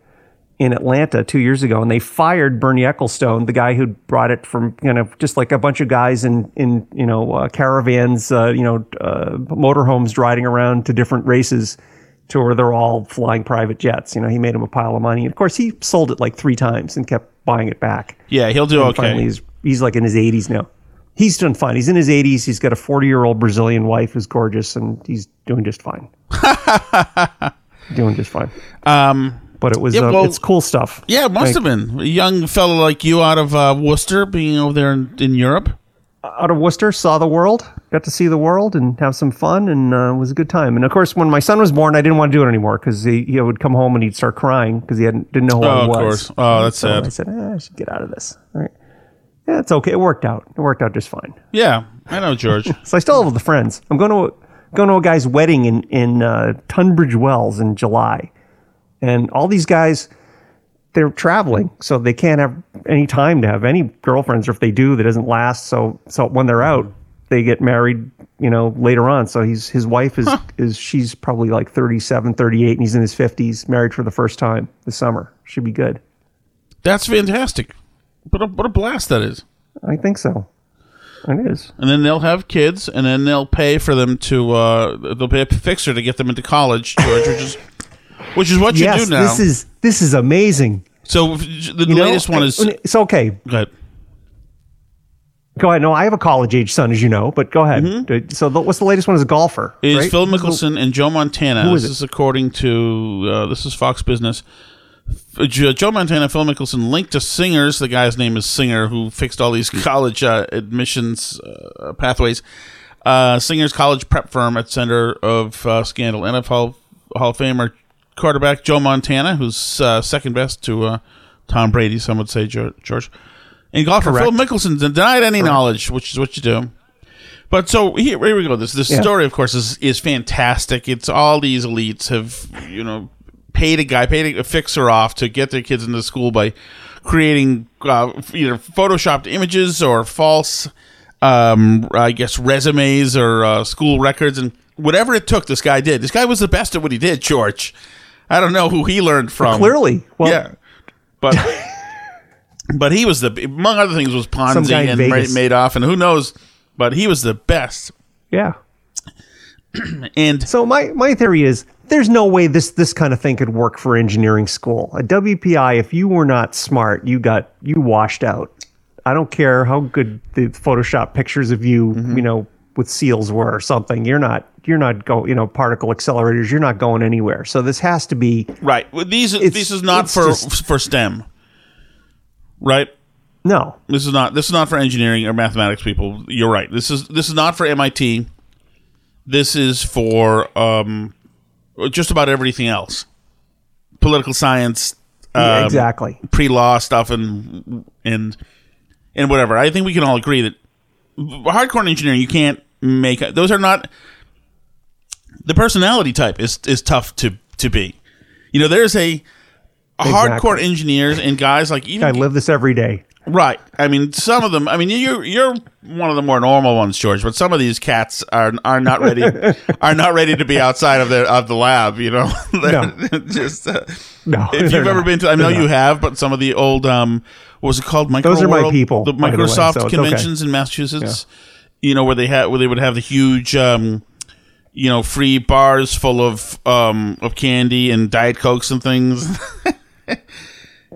Speaker 2: in Atlanta two years ago, and they fired Bernie Ecclestone, the guy who brought it from you know just like a bunch of guys in in you know uh, caravans, uh, you know uh, motorhomes driving around to different races to where they're all flying private jets. You know, he made him a pile of money, and of course he sold it like three times and kept buying it back.
Speaker 1: yeah, he'll do
Speaker 2: And
Speaker 1: okay.
Speaker 2: Finally, he's he's like in his 80s now. He's done fine. He's in his 80s. He's got a 40 year old Brazilian wife who's gorgeous, and he's doing just fine. doing just fine.
Speaker 1: Um,
Speaker 2: But it was
Speaker 1: Yeah,
Speaker 2: uh,
Speaker 1: well-
Speaker 2: it's cool stuff.
Speaker 1: yeah, it must have been a young fellow like you out of uh, Worcester, being over there in, in Europe.
Speaker 2: Out of Worcester, saw the world, got to see the world and have some fun, and uh, it was a good time. And of course, when my son was born, I didn't want to do it anymore because he, he would come home and he'd start crying because he hadn't, didn't know who
Speaker 1: Oh,
Speaker 2: I
Speaker 1: of
Speaker 2: was.
Speaker 1: course. Oh, that's
Speaker 2: so
Speaker 1: sad.
Speaker 2: I said, eh, I should get out of this. All right. Yeah, it's okay. It worked out. It worked out just fine.
Speaker 1: Yeah, I know George.
Speaker 2: So I still have all the friends. I'm going to going to a guy's wedding in in uh, Tunbridge Wells in July, and all these guys they're traveling, so they can't have any time to have any girlfriends, or if they do, that doesn't last. So so when they're out, they get married, you know, later on. So he's his wife is is she's probably like 37, 38 and he's in his 50s, married for the first time this summer. Should be good.
Speaker 1: That's fantastic. What a, what a blast that is.
Speaker 2: I think so. It is.
Speaker 1: And then they'll have kids, and then they'll pay for them to. Uh, they'll pay a fixer to get them into college, George, which is which is what you
Speaker 2: yes,
Speaker 1: do now.
Speaker 2: this is this is amazing.
Speaker 1: so the
Speaker 2: You know,
Speaker 1: latest one is.
Speaker 2: it's okay.
Speaker 1: Go ahead.
Speaker 2: Go ahead. No, I have a college age son, as you know, but go ahead. So, the, what's the latest one? Is a golfer?
Speaker 1: Mm-hmm. Is
Speaker 2: right?
Speaker 1: Phil Mickelson and Joe Montana.
Speaker 2: Who is
Speaker 1: this
Speaker 2: it?
Speaker 1: is according to uh, this is Fox Business. Joe Montana, Phil Mickelson linked to Singers. The guy's name is Singer, who fixed all these college uh, admissions uh, pathways. Uh, Singer's college prep firm at center of uh, scandal. NFL Hall of Famer quarterback Joe Montana, who's uh, second best to uh, Tom Brady. Some would say George. And golfer Phil Mickelson denied any knowledge, which is what you do. But so here, here we go. This this
Speaker 2: Yeah.
Speaker 1: story, of course, is is fantastic. It's all these elites have you know paid a guy, paid a fixer off to get their kids into school by creating uh, either photoshopped images or false, um, I guess, resumes or uh, school records and whatever it took. This guy did. This guy was the best at what he did. George, I don't know who he learned from.
Speaker 2: Clearly, well,
Speaker 1: yeah, but. But he was the among other things was Ponzi and
Speaker 2: Vegas.
Speaker 1: Ma- Madoff and who knows, but he was the best.
Speaker 2: yeah.
Speaker 1: And
Speaker 2: So my my theory is there's no way this this kind of thing could work for engineering school. A WPI, if you were not smart, you got you washed out. I don't care how good the Photoshop pictures of you,
Speaker 1: Mm-hmm.
Speaker 2: you know, with seals were or something. You're not you're not go you know particle accelerators. You're not going anywhere. So this has to be
Speaker 1: right, well, these this is not for
Speaker 2: just-
Speaker 1: for STEM, right?
Speaker 2: no.
Speaker 1: This is not this is not for engineering or mathematics people. You're right. This is this is not for MIT. This is for um, just about everything else. Political science,
Speaker 2: Yeah,
Speaker 1: um,
Speaker 2: exactly.
Speaker 1: pre-law stuff, and and and whatever. I think we can all agree that hardcore engineering you can't make. Those are not the personality type is is tough to to be. You know, there's a hardcore engineers and guys like even
Speaker 2: I live this every day.
Speaker 1: Right. I mean, some of them. I mean, you're you're one of the more normal ones, George. But some of these cats are are not ready are not ready to be outside of the of the lab. You know, They're just uh,
Speaker 2: No,
Speaker 1: if you've ever
Speaker 2: not.
Speaker 1: been to, I know
Speaker 2: They're
Speaker 1: you
Speaker 2: not.
Speaker 1: have, but some of the old um, what was it called? Micro
Speaker 2: Those are my people,
Speaker 1: the
Speaker 2: by the way,
Speaker 1: Microsoft
Speaker 2: so it's okay.
Speaker 1: conventions in Massachusetts. You know where they had where they would have the huge. Um, you know, free bars full of um of candy and diet cokes and things.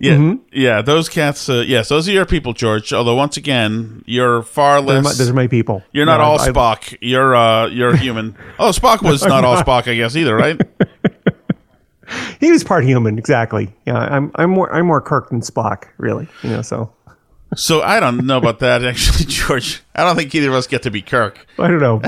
Speaker 1: Yeah,
Speaker 2: Mm-hmm.
Speaker 1: yeah, those cats. Uh, yes, those are your people, George. Although once again, you're far
Speaker 2: They're
Speaker 1: less.
Speaker 2: my, those are my people.
Speaker 1: you're not
Speaker 2: No,
Speaker 1: all
Speaker 2: I-
Speaker 1: Spock. You're uh, you're human. oh, Spock was not all Spock, I guess, either, right?
Speaker 2: He was part human, exactly. Yeah, I'm I'm more I'm more Kirk than Spock, really. You know, so
Speaker 1: So I don't know about that, actually, George. I don't think either of us get to be Kirk.
Speaker 2: I don't know.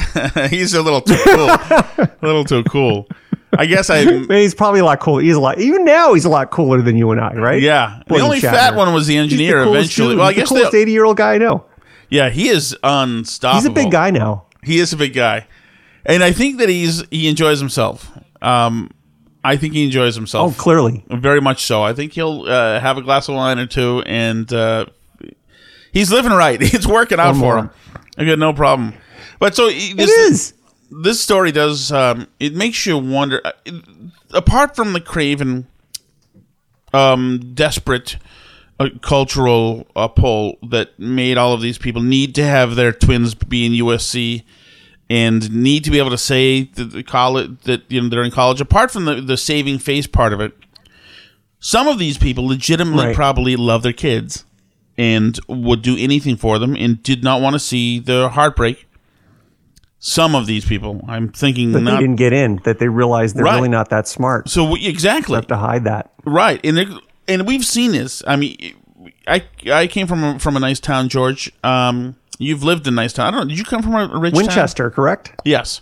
Speaker 1: He's a little too cool. a little too cool. I guess I.
Speaker 2: He's probably a lot cooler. He's a lot even now. He's a lot cooler than you and I, right?
Speaker 1: Yeah, the only
Speaker 2: Shatner.
Speaker 1: fat one was the
Speaker 2: He's the
Speaker 1: engineer. eventually,
Speaker 2: dude.
Speaker 1: well, I
Speaker 2: He's
Speaker 1: guess
Speaker 2: the coolest eighty year old guy I know.
Speaker 1: yeah, he is unstoppable.
Speaker 2: He's a big guy now.
Speaker 1: He is a big guy, and I think that he's he enjoys himself. Um, I think he enjoys himself.
Speaker 2: Oh, clearly.
Speaker 1: very much so. I think he'll uh, have a glass of wine or two, and uh, he's living right. It's working out
Speaker 2: One
Speaker 1: for
Speaker 2: more.
Speaker 1: him. I got no problem. But so this,
Speaker 2: It is.
Speaker 1: This story does um, it makes you wonder. uh, Apart from the craven, um, desperate uh, cultural uh, pull that made all of these people need to have their twins be in USC and need to be able to say that the college that you know they're in college. Apart from the the saving face part of it, some of these people legitimately
Speaker 2: Right.
Speaker 1: probably love their kids and would do anything for them and did not want to see the heartbreak. Some of these people, I'm thinking
Speaker 2: That they didn't get in. That they realized they're
Speaker 1: Right.
Speaker 2: really not that smart.
Speaker 1: so we, exactly
Speaker 2: to hide that.
Speaker 1: Right, and and we've seen this. I mean, I I came from a, from a nice town, George. Um, you've lived in a nice town. I don't know. Did you come from a, rich town?
Speaker 2: Winchester, correct?
Speaker 1: Yes.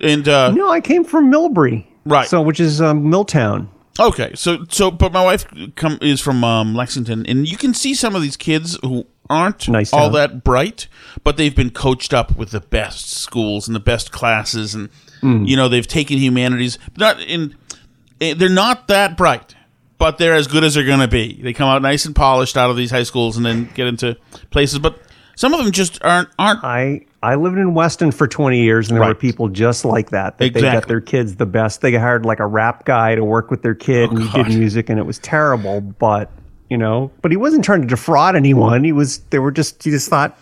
Speaker 1: And uh,
Speaker 2: No, I came from Millbury.
Speaker 1: Right.
Speaker 2: So, which is um, Milltown.
Speaker 1: okay, so so but my wife come is from um, Lexington, and you can see some of these kids who aren't
Speaker 2: Nice
Speaker 1: all that bright, but they've been coached up with the best schools and the best classes, and
Speaker 2: Hmm.
Speaker 1: you know they've taken humanities. Not in, eh, they're not that bright, but they're as good as they're going to be. They come out nice and polished out of these high schools, and then get into places. But some of them just aren't aren't
Speaker 2: I I lived in Weston for 20 years, and there were people just like that. That they got their kids the best. They hired like a rap guy to work with their kid, and he did
Speaker 1: Oh,
Speaker 2: music, and it was terrible. But you know, but he wasn't trying to defraud anyone. He was. They were just. He just thought.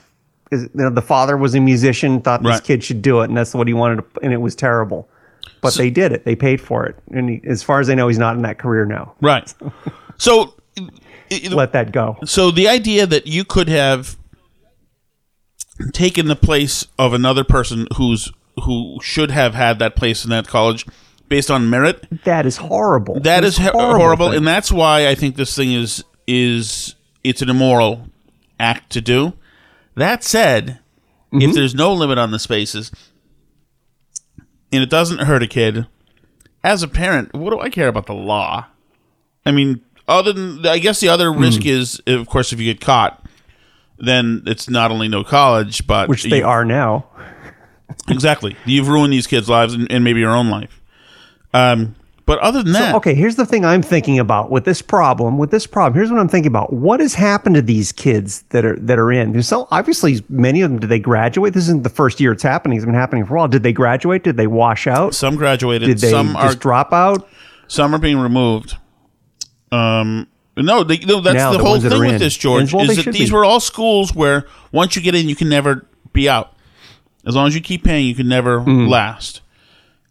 Speaker 2: You know, the father was a musician, thought this
Speaker 1: Right.
Speaker 2: kid should do it, and that's what he wanted, to, and it was terrible. But they did it. They paid for it, and he, as far as I know, he's not in that career now.
Speaker 1: Right. So,
Speaker 2: Let that go.
Speaker 1: so the idea that you could have taken the place of another person who's who should have had that place in that college based on merit
Speaker 2: That is horrible.
Speaker 1: that is ho- horrible,
Speaker 2: thing.
Speaker 1: and that's why I think this thing is is it's an immoral act to do. That said,
Speaker 2: Mm-hmm.
Speaker 1: if there's no limit on the spaces and it doesn't hurt a kid, as a parent, what do I care about the law? I mean, other than I guess the other
Speaker 2: Hmm.
Speaker 1: risk is, of course, if you get caught, then it's not only no college, but
Speaker 2: which they
Speaker 1: you-
Speaker 2: are now.
Speaker 1: exactly. You've ruined these kids' lives and, and maybe your own life. Um, but other than that,
Speaker 2: Okay, here's the thing I'm thinking about with this problem. With this problem, here's what I'm thinking about. What has happened to these kids that are that are in? So obviously, many of them did they graduate? This isn't the first year it's happening. It's been happening for a while. Did they graduate? Did they wash out?
Speaker 1: some graduated,
Speaker 2: Did they
Speaker 1: some are
Speaker 2: just drop out?
Speaker 1: Some are being removed. Um, no, they, no that's
Speaker 2: Now,
Speaker 1: the,
Speaker 2: the
Speaker 1: whole thing with
Speaker 2: in.
Speaker 1: this, George,
Speaker 2: Well,
Speaker 1: is that these
Speaker 2: be.
Speaker 1: were all schools where once you get in, you can never be out. As long as you keep paying, you can never last.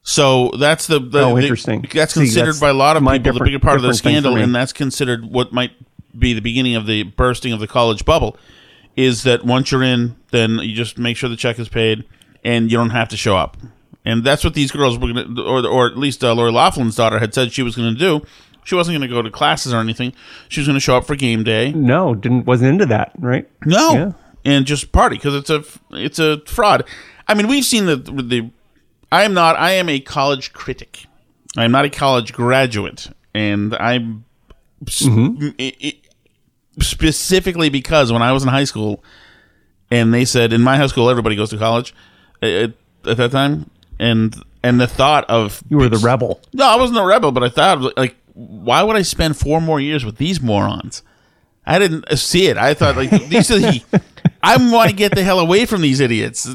Speaker 1: So that's the, the.
Speaker 2: Oh,
Speaker 1: the-
Speaker 2: interesting.
Speaker 1: that's
Speaker 2: See,
Speaker 1: considered
Speaker 2: that's
Speaker 1: by a lot of people the bigger part of the
Speaker 2: different thing for
Speaker 1: scandal, and that's considered what might be the beginning of the bursting of the college bubble. Is that once you're in, then you just make sure the check is paid, and you don't have to show up. And that's what these girls were going to, or or at least uh, Lori Laughlin's daughter had said she was going to do. She wasn't going to go to classes or anything. She was going to show up for game day.
Speaker 2: No, didn't wasn't into that, right?
Speaker 1: No,
Speaker 2: Yeah.
Speaker 1: and just party because it's a it's a fraud. I mean, we've seen the the. I am not. I am a college critic. I am not a college graduate, and I'm
Speaker 2: Mm-hmm.
Speaker 1: specifically because when I was in high school, and they said in my high school everybody goes to college uh, at, at that time, and and the thought of
Speaker 2: You were the rebel.
Speaker 1: no, I wasn't a rebel, but I thought like, why would I spend four more years with these morons? I didn't see it. I thought like these are the. I want to get the hell away from these idiots.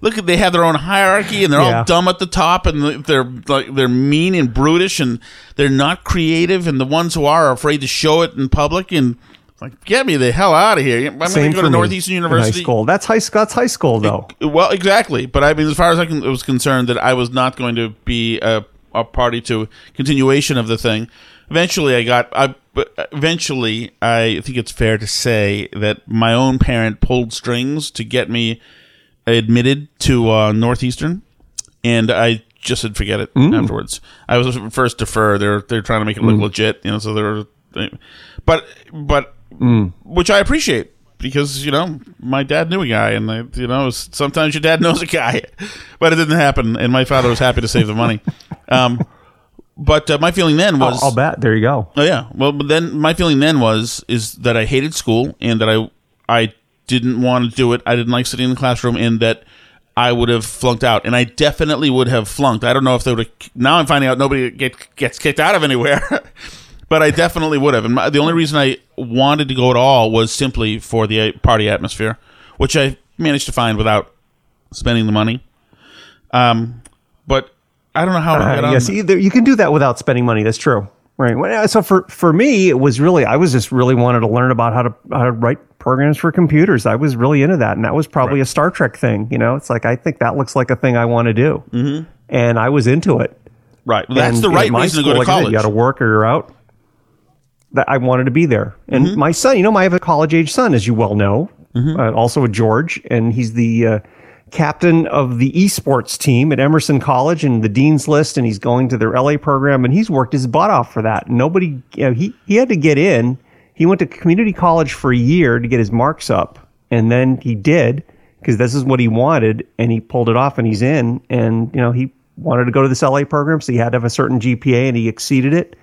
Speaker 1: Look, at they have their own hierarchy, and they're
Speaker 2: Yeah.
Speaker 1: all dumb at the top, and they're like they're mean and brutish, and they're not creative. And the ones who are are afraid to show it in public. And like, get me the hell out of here! I'm going to go to Northeastern University.
Speaker 2: high school. That's high school. That's high school though.
Speaker 1: Well, exactly. But I mean, as far as I can, was concerned, that I was not going to be a, a party to continuation of the thing. Eventually, I got. I eventually, I think it's fair to say that my own parent pulled strings to get me admitted to uh, Northeastern, and I just said forget it afterwards. I was first defer. They're they're trying to make it look legit, you know. So they're, they, but but which I appreciate because you know my dad knew a guy, and I, you know sometimes your dad knows a guy, but it didn't happen, and my father was happy to save the money. Um, but uh, my feeling then was,
Speaker 2: I'll bet. There you go.
Speaker 1: oh yeah, well, but then my feeling then was is that I hated school and that I I didn't want to do it. I didn't like sitting in the classroom, and that I would have flunked out, and I definitely would have flunked. I don't know if they would have. Now I'm finding out nobody get, gets kicked out of anywhere. But I definitely would have. And my, the only reason I wanted to go at all was simply for the uh, party atmosphere, which I managed to find without spending the money. Um, but I don't know how I got
Speaker 2: Uh,
Speaker 1: on.
Speaker 2: yes, either you can do that without spending money. That's true. Right. Well, So for for me, it was really I was just really wanted to learn about how to how to write programs for computers. I was really into that, and that was probably a Star Trek thing. You know, it's like I think that looks like a thing I want to do, mm-hmm. and I was into it.
Speaker 1: right. Well, that's
Speaker 2: And
Speaker 1: the right reason to go to
Speaker 2: like I said,
Speaker 1: college.
Speaker 2: you got to work or you're out. That I wanted to be there, and
Speaker 1: Mm-hmm.
Speaker 2: my son, you know, I have a college age son, as you well know, uh, also a George, and he's the uh, captain of the esports team at Emerson College and the dean's list, and he's going to their LA program, and he's worked his butt off for that. Nobody, you know, he he had to get in. He went to community college for a year to get his marks up, and then he did because this is what he wanted, and he pulled it off, and he's in, and you know he wanted to go to this LA program, so he had to have a certain GPA, and he exceeded it,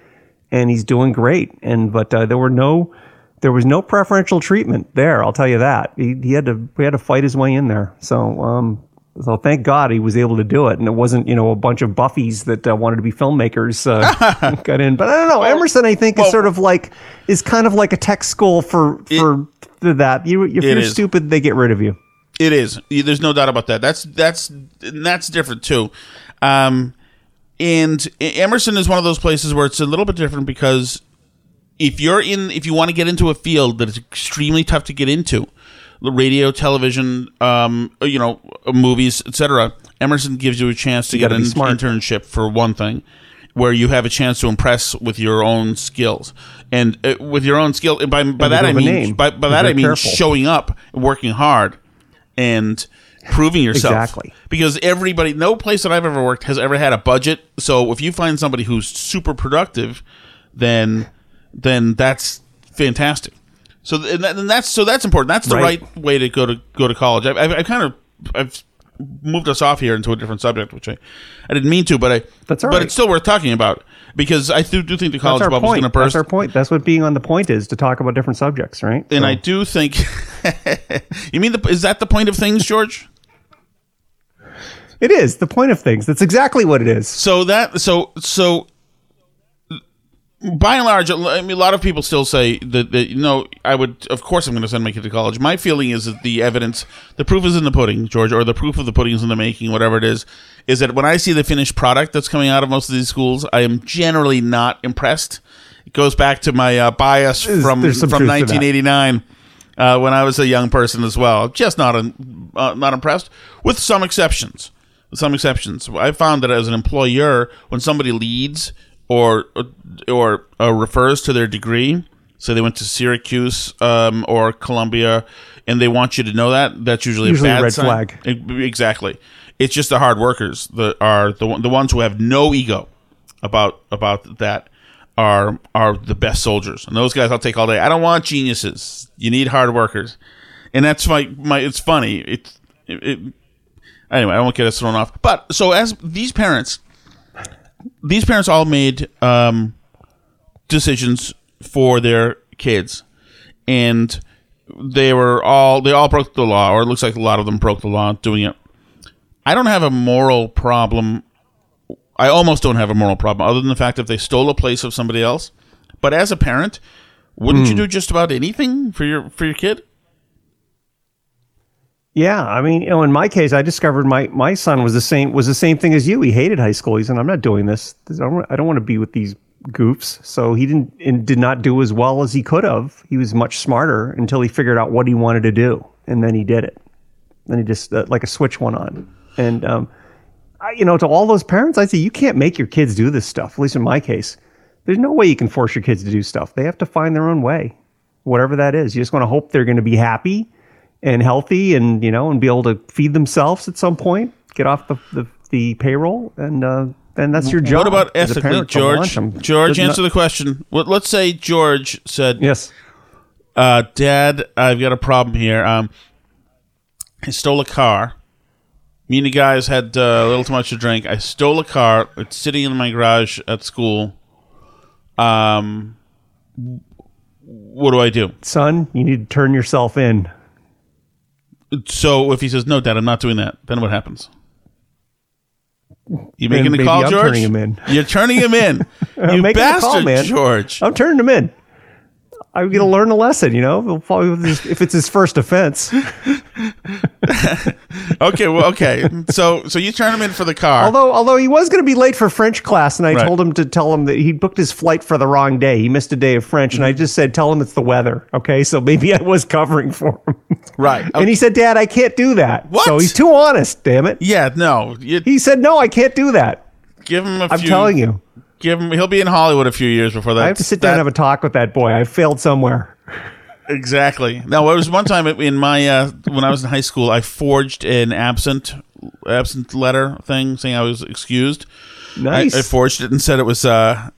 Speaker 2: and he's doing great. And but uh, there were no, there was no preferential treatment there. I'll tell you that. He, he had to he had to fight his way in there. So um, so thank God he was able to do it, and it wasn't you know a bunch of buffies that uh, wanted to be filmmakers uh, got in. But I don't know. Emerson, I think,
Speaker 1: well-
Speaker 2: is sort of like is kind of like a tech school for for. for that you if you're
Speaker 1: is.
Speaker 2: stupid they get rid of you
Speaker 1: It is. There's no doubt about that. That's that's that's different too. Um, and Emerson is one of those places where it's a little bit different because if you're in, if you want to get into a field that is extremely tough to get into, the radio, television, um, you know, movies, etc. Emerson gives you a chance to get an internship for one thing, where you have a chance to impress with your own skills and uh, with your own skill. By by that I mean by, by that I mean
Speaker 2: careful.
Speaker 1: showing up, working hard, and proving yourself.
Speaker 2: Exactly.
Speaker 1: Because everybody, no place that I've ever worked has ever had a budget. So if you find somebody who's super productive, then then that's fantastic. So and, that, and that's so that's important. That's the right,
Speaker 2: Right.
Speaker 1: way to go to go to college. I've, I've, I kind of I've moved us off here into a different subject, which I, I didn't mean to, but I
Speaker 2: That's all
Speaker 1: but
Speaker 2: right.
Speaker 1: it's still worth talking about because I do, do think the college
Speaker 2: our
Speaker 1: bubble's going to burst.
Speaker 2: That's our point. That's what being on the point is to talk about different subjects, right?
Speaker 1: and
Speaker 2: So-
Speaker 1: I do think you mean the is that the point of things, George?
Speaker 2: it is the point of things. That's exactly what it is.
Speaker 1: So that so so by and large, I mean, a lot of people still say that, that you know I would of course I'm going to send my kid to college. My feeling is that the evidence, the proof is in the pudding, George, or the proof of the pudding is in the making, whatever it is. Is that when I see the finished product that's coming out of most of these schools, I am generally not impressed. It goes back to my uh, bias from from
Speaker 2: truth to that.
Speaker 1: 1989 uh, when I was a young person as well. Just not un, uh, not impressed, with some exceptions. With some exceptions, I found that as an employer, when somebody leads or or uh, refers to their degree, so they went to Syracuse um, or Columbia, and they want you to know that, that's usually,
Speaker 2: Usually
Speaker 1: a
Speaker 2: a red
Speaker 1: sign.
Speaker 2: flag.
Speaker 1: Exactly. It's just the hard workers that are the the ones who have no ego about about that are are the best soldiers. And those guys I'll take all day. I don't want geniuses. You need hard workers. And that's my my it's funny. It's it, it anyway, I won't get us thrown off. But so as these parents these parents all made um decisions for their kids. And they were all they all broke the law, or it looks like a lot of them broke the law doing it. I don't have a moral problem. I almost don't have a moral problem, other than the fact that they stole a place of somebody else. But as a parent, wouldn't you do just about anything for your for your kid?
Speaker 2: Yeah, I mean, you know, in my case, I discovered my my son was the same was the same thing as you. He hated high school. He said, "I'm not doing this. I don't, I don't want to be with these goofs." So he didn't and did not do as well as he could have. He was much smarter until he figured out what he wanted to do, and then he did it. Then he just uh, like a switch went on, and um, I, you know, to all those parents, I say you can't make your kids do this stuff. At least in my case, there's no way you can force your kids to do stuff. They have to find their own way, whatever that is. You just want to hope they're going to be happy and healthy, and you know, and be able to feed themselves at some point, get off the the, the payroll, and uh, then that's your job.
Speaker 1: what about ethically,
Speaker 2: parent to launch
Speaker 1: George? George, answer the question. Well, let's say George said,
Speaker 2: Yes.
Speaker 1: uh, "Dad, I've got a problem here. Um, I stole a car. Me and the guys had uh, a little too much to drink. I stole a car. It's sitting in my garage at school. Um, what do I do?
Speaker 2: Son, you need to turn yourself in.
Speaker 1: So if he says no, Dad, I'm not doing that, then what happens? You making the call,
Speaker 2: I'm
Speaker 1: George?
Speaker 2: turning him in.
Speaker 1: You're turning him in. you bastard,
Speaker 2: call, man.
Speaker 1: George.
Speaker 2: I'm turning him in. I'm going to learn a lesson, you know, if it's his first offense.
Speaker 1: Okay, well, okay. So, so you turn him in for the car.
Speaker 2: Although, although he was going to be late for French class, and I
Speaker 1: Right.
Speaker 2: told him to tell him that he booked his flight for the wrong day. He missed a day of French, and I mm-hmm. just said, "Tell him it's the weather." Okay, so maybe I was covering for him.
Speaker 1: right.
Speaker 2: And he said, "Dad, I can't do that."
Speaker 1: What?
Speaker 2: So he's too honest. Damn it.
Speaker 1: yeah, no. You
Speaker 2: He said, "No, I can't do that."
Speaker 1: give him a
Speaker 2: I'm
Speaker 1: few.
Speaker 2: telling you,
Speaker 1: Give him. He'll be in Hollywood a few years before that.
Speaker 2: I have to sit down and have a talk with that boy. I failed somewhere.
Speaker 1: Exactly. Now, it was one time in my uh, when I was in high school, I forged an absent absent letter thing saying I was excused.
Speaker 2: Nice.
Speaker 1: I, I forged it and said it was uh,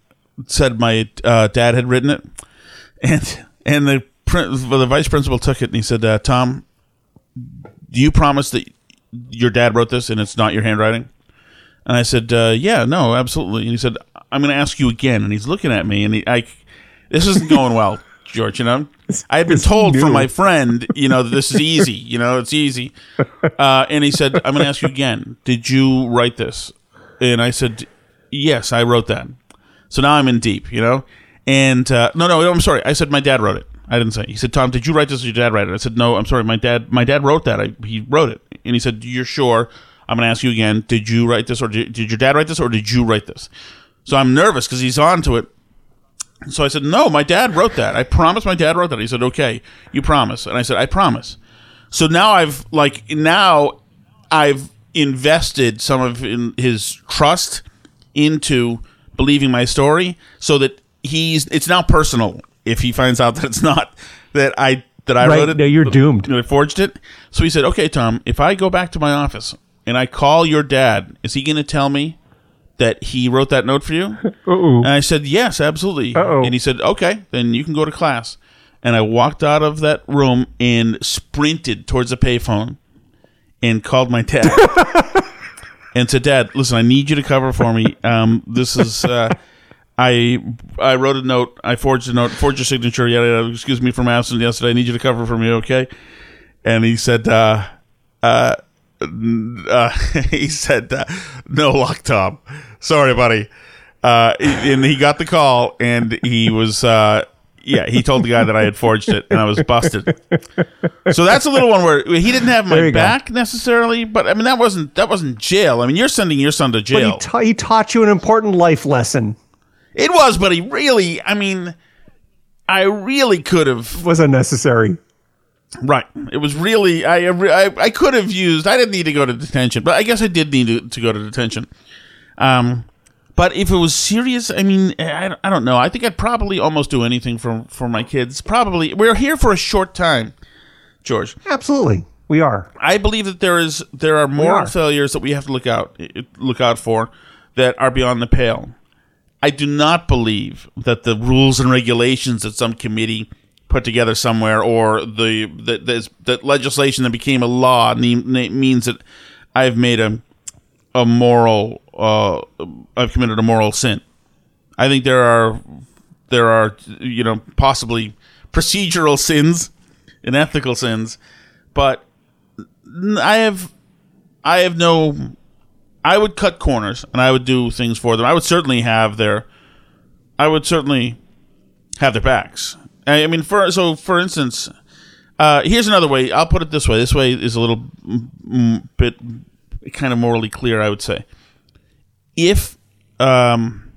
Speaker 1: said my uh, dad had written it, and and the the vice principal took it and he said, uh, "Tom, do you promise that your dad wrote this and it's not your handwriting?" And I said, uh, "Yeah, no, absolutely." And he said, "I'm going to ask you again." And he's looking at me, and he, I, this isn't going well, George. You know, I had been told from my friend, you know, that this is easy. You know, it's easy. Uh, and he said, "I'm going to ask you again. Did you write this?" And I said, "Yes, I wrote that." So now I'm in deep. You know, and uh, no, no, I'm sorry. I said my dad wrote it. I didn't say. He said, Tom, did you write this or did your dad write it? I said, no, I'm sorry. My dad, my dad wrote that. I, he wrote it. And he said, you're sure? I'm going to ask you again. Did you write this or did, did your dad write this or did you write this? So I'm nervous because he's on to it. So I said, no, my dad wrote that. I promise my dad wrote that. He said, okay, you promise. And I said, I promise. So now I've like, now I've invested some of in his trust into believing my story so that he's, it's now personal if he finds out that it's not that I that I
Speaker 2: Right,
Speaker 1: wrote it.
Speaker 2: no, you're doomed.
Speaker 1: I forged it. So he said, "Okay, Tom, if I go back to my office and I call your dad, is he going to tell me that he wrote that note for you?"
Speaker 2: Uh-oh.
Speaker 1: And I said, "Yes, absolutely."
Speaker 2: Uh-oh.
Speaker 1: And he said, "Okay, then you can go to class." And I walked out of that room and sprinted towards the payphone and called my dad and said, "Dad, listen, I need you to cover for me. Um, this is." Uh, I I wrote a note. I forged a note, forged your signature. Yada yada. Excuse me from absent yesterday. I need you to cover for me, okay? And he said, uh, uh, uh, he said, uh, no luck, Tom. Sorry, buddy. Uh, and he got the call, and he was, uh, yeah, he told the guy that I had forged it, and I was busted. So that's a little one where he didn't have my
Speaker 2: you go.
Speaker 1: back necessarily, but I mean that wasn't that wasn't jail. I mean you're sending your son to jail.
Speaker 2: he, ta- he taught you an important life lesson.
Speaker 1: It was, but he really, I mean, I really could have.
Speaker 2: Was unnecessary.
Speaker 1: Right. It was really, I, I, I could have used, I didn't need to go to detention, but I guess I did need to, to go to detention. Um, but if it was serious, I mean, I, I don't know. I think I'd probably almost do anything for, for my kids. Probably. We're here for a short time, George.
Speaker 2: Absolutely. We are.
Speaker 1: I believe that there is there are more
Speaker 2: are.
Speaker 1: failures that we have to look out look out for that are beyond the pale. I do not believe that the rules and regulations that some committee put together somewhere, or the that, that legislation that became a law, means that I've made a a moral uh, I've committed a moral sin. I think there are there are you know possibly procedural sins and ethical sins, but I have I have no I would cut corners and I would do things for them. I would certainly have their I would certainly have their backs. I I mean for so for instance uh, here's another way. I'll put it this way. This way is a little mm, mm, bit kind of morally clear, I would say. If um,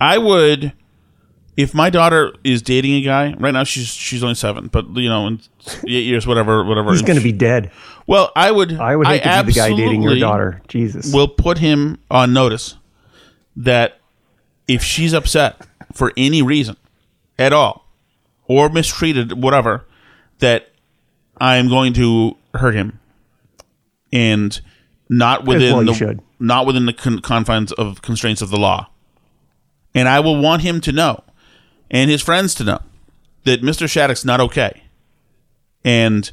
Speaker 1: I would, if my daughter is dating a guy right now, she's she's only seven, but you know, in eight years, whatever, whatever.
Speaker 2: He's going to be dead.
Speaker 1: Well, I would.
Speaker 2: I would hate to be the guy dating your daughter. Jesus.
Speaker 1: Will put him on notice that if she's upset for any reason at all, or mistreated, whatever, that I am going to hurt him, and not within
Speaker 2: well
Speaker 1: the not within the con- confines of constraints of the law. And I will want him to know, and his friends to know, that Mister Shattuck's not okay, and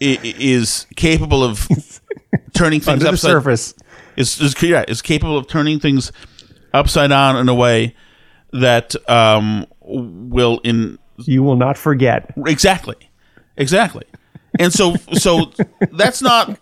Speaker 1: is capable of turning things
Speaker 2: Under the
Speaker 1: upside
Speaker 2: surface.
Speaker 1: is is yeah, is capable of turning things upside down in a way that um, will in
Speaker 2: You will not forget.
Speaker 1: exactly exactly and so so that's not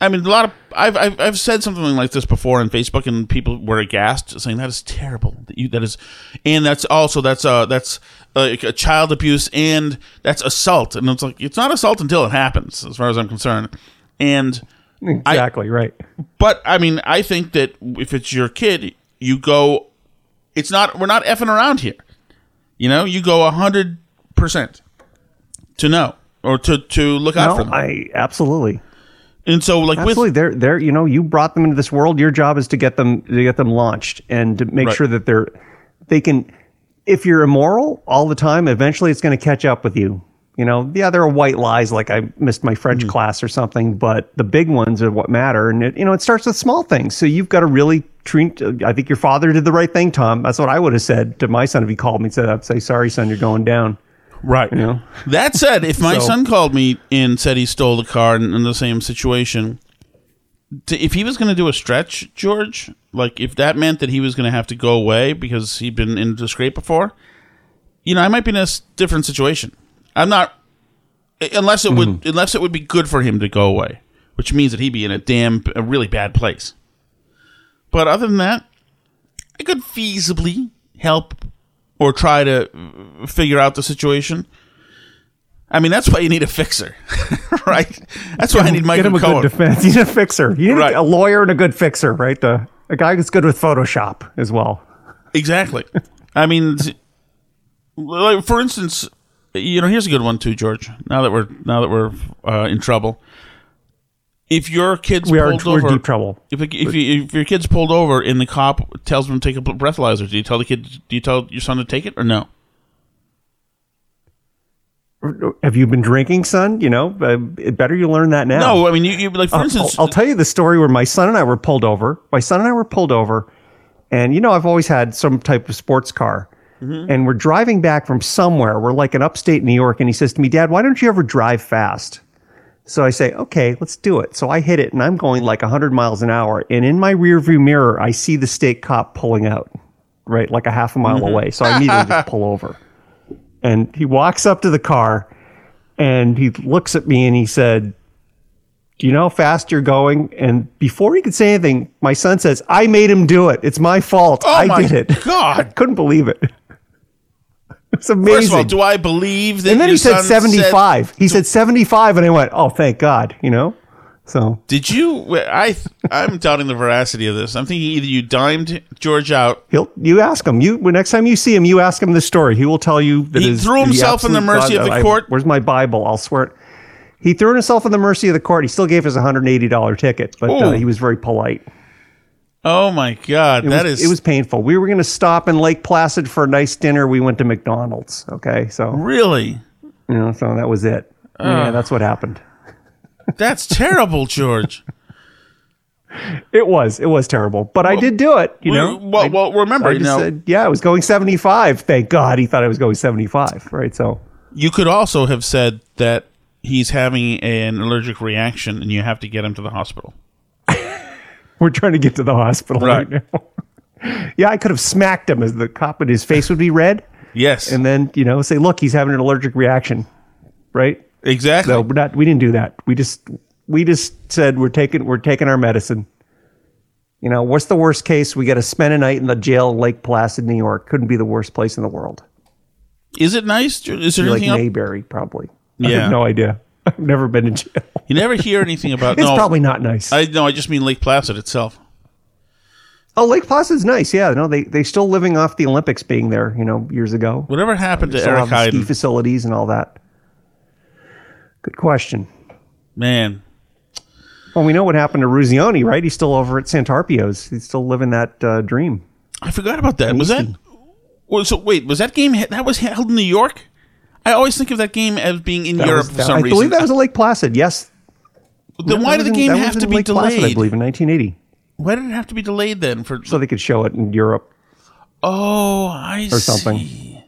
Speaker 1: i mean a lot of I've, I've i've said something like this before on facebook and people were aghast saying that is terrible that you that is and that's also that's uh that's uh, a child abuse and that's assault and it's like it's not assault until it happens as far as i'm concerned and
Speaker 2: Exactly right.
Speaker 1: but I mean, I think that if it's your kid, you go. It's not. We're not effing around here. You know, you go hundred percent to know or to to look out for them.
Speaker 2: I absolutely.
Speaker 1: and so, like
Speaker 2: Absolutely,
Speaker 1: with
Speaker 2: they're they're you know you brought them into this world. Your job is to get them to get them launched and to make
Speaker 1: Right.
Speaker 2: sure that they're they can. If you're immoral all the time, eventually it's going to catch up with you. You know, yeah, there are white lies like I missed my French
Speaker 1: Mm-hmm.
Speaker 2: class or something, but the big ones are what matter. And it, you know, it starts with small things. So you've got to really treat. I think your father did the right thing, Tom. That's what I would have said to my son if he called me and said, "I'd say sorry, son, you're going down."
Speaker 1: right.
Speaker 2: You know?
Speaker 1: That said, if my
Speaker 2: So-
Speaker 1: son called me and said he stole the car in, in the same situation, to, if he was going to do a stretch, George, like if that meant that he was going to have to go away because he'd been into scrape before, you know, I might be in a different situation. I'm not unless it would mm-hmm. unless it would be good for him to go away, which means that he'd be in a damn a really bad place. But other than that, I could feasibly help or try to figure out the situation. I mean, that's why you need a fixer, right? That's why I need Mike
Speaker 2: Get him a
Speaker 1: Cohen.
Speaker 2: good defense. You need a fixer. You need
Speaker 1: Right.
Speaker 2: a lawyer and a good fixer, right? The a guy who's good with Photoshop as well.
Speaker 1: Exactly. I mean, like for instance, you know, here's a good one too, George. Now that we're now that we're uh, in trouble, if your kid's
Speaker 2: We are
Speaker 1: pulled
Speaker 2: we're
Speaker 1: over,
Speaker 2: deep trouble.
Speaker 1: if if, you, if your kid's pulled over and the cop tells them to take a breathalyzer, do you tell the kid? Do you tell your son to take it or no?
Speaker 2: Have you been drinking, son? You know, uh, better you learn that now.
Speaker 1: No, I mean, you, you like for
Speaker 2: I'll-
Speaker 1: instance,
Speaker 2: I'll, I'll tell you the story where my son and I were pulled over. My son and I were pulled over, and you know, I've always had some type of sports car.
Speaker 1: Mm-hmm.
Speaker 2: And we're driving back from somewhere. We're like in upstate New York, and he says to me, "Dad, why don't you ever drive fast?" So I say, "Okay, let's do it." So I hit it, and I'm going like 100 miles an hour. And in my rearview mirror, I see the state cop pulling out, right, like a half a mile mm-hmm. away. So I immediately just pull over. And he walks up to the car, and he looks at me, and he said, do you know how fast you're going? And before he could say anything, my son says, I made him do it. It's my fault.
Speaker 1: oh
Speaker 2: I
Speaker 1: my
Speaker 2: did it. I
Speaker 1: god!
Speaker 2: couldn't believe it. It's amazing.
Speaker 1: First of all, do I believe that?
Speaker 2: and then he said 75. he said 75, and I went, oh, thank God, you know? So
Speaker 1: Did you? I I'm doubting the veracity of this. I'm thinking either you dimed George out
Speaker 2: he'll, you ask him. You when next time you see him, you ask him the story. He will tell you that
Speaker 1: He
Speaker 2: his-
Speaker 1: threw himself in the mercy of the
Speaker 2: I-
Speaker 1: court?
Speaker 2: where's my Bible? I'll swear it. He threw himself in the mercy of the court. He still gave us a $180 ticket, but uh, he was very polite.
Speaker 1: Oh my god,
Speaker 2: It
Speaker 1: that
Speaker 2: was,
Speaker 1: is
Speaker 2: it was painful. We were going to stop in Lake Placid for a nice dinner. We went to McDonald's. Okay, so
Speaker 1: really
Speaker 2: you know, so that was it. yeah, ah. that's what happened.
Speaker 1: that's terrible, George.
Speaker 2: It was, it was terrible, but I did do it. You know,
Speaker 1: well,
Speaker 2: I,
Speaker 1: well, remember
Speaker 2: I just
Speaker 1: now
Speaker 2: said, yeah, I was going seventy-five. Thank God, he thought I was going seventy-five. Right, so
Speaker 1: you could also have said that he's having an allergic reaction and you have to get him to the hospital.
Speaker 2: We're trying to get to the hospital right,
Speaker 1: Right.
Speaker 2: now. yeah, I could have smacked him as the cop, and his face would be red,
Speaker 1: Yes,
Speaker 2: and then you know, say, look, he's having an allergic reaction. Right?
Speaker 1: exactly.
Speaker 2: No, we're not. We didn't do that. We just we just said we're taking we're taking our medicine. You know, what's the worst case? We got to spend a night in the jail Lake Placid, New York. Couldn't be the worst place in the world.
Speaker 1: Is it nice? Is there
Speaker 2: Like
Speaker 1: anything else?
Speaker 2: Mayberry, probably. I
Speaker 1: Yeah.
Speaker 2: have no idea. I've never been in jail.
Speaker 1: You never hear anything about.
Speaker 2: It's
Speaker 1: no,
Speaker 2: probably not nice.
Speaker 1: I no, I just mean Lake Placid itself.
Speaker 2: oh, Lake Placid's nice. Yeah, no, they they still living off the Olympics being there. You know, years ago.
Speaker 1: Whatever happened to
Speaker 2: Still
Speaker 1: Eric
Speaker 2: have the ski facilities and all that. Good question.
Speaker 1: Man,
Speaker 2: Well, we know what happened to Eruzione, right? He's still over at Santarpio's. He's still living that uh, dream.
Speaker 1: I forgot about that. Was that? Well, so wait, was that game he- that was held in New York? I always think of that game as being in
Speaker 2: That
Speaker 1: Europe
Speaker 2: was-
Speaker 1: for some
Speaker 2: I
Speaker 1: reason.
Speaker 2: I believe that was a Lake Placid. Yes.
Speaker 1: then why did the
Speaker 2: in-
Speaker 1: game have to be
Speaker 2: Lake Placid,
Speaker 1: delayed?
Speaker 2: I believe in 1980,
Speaker 1: why did it have to be delayed then? For
Speaker 2: so they could show it in Europe.
Speaker 1: oh, I
Speaker 2: Or something.
Speaker 1: see.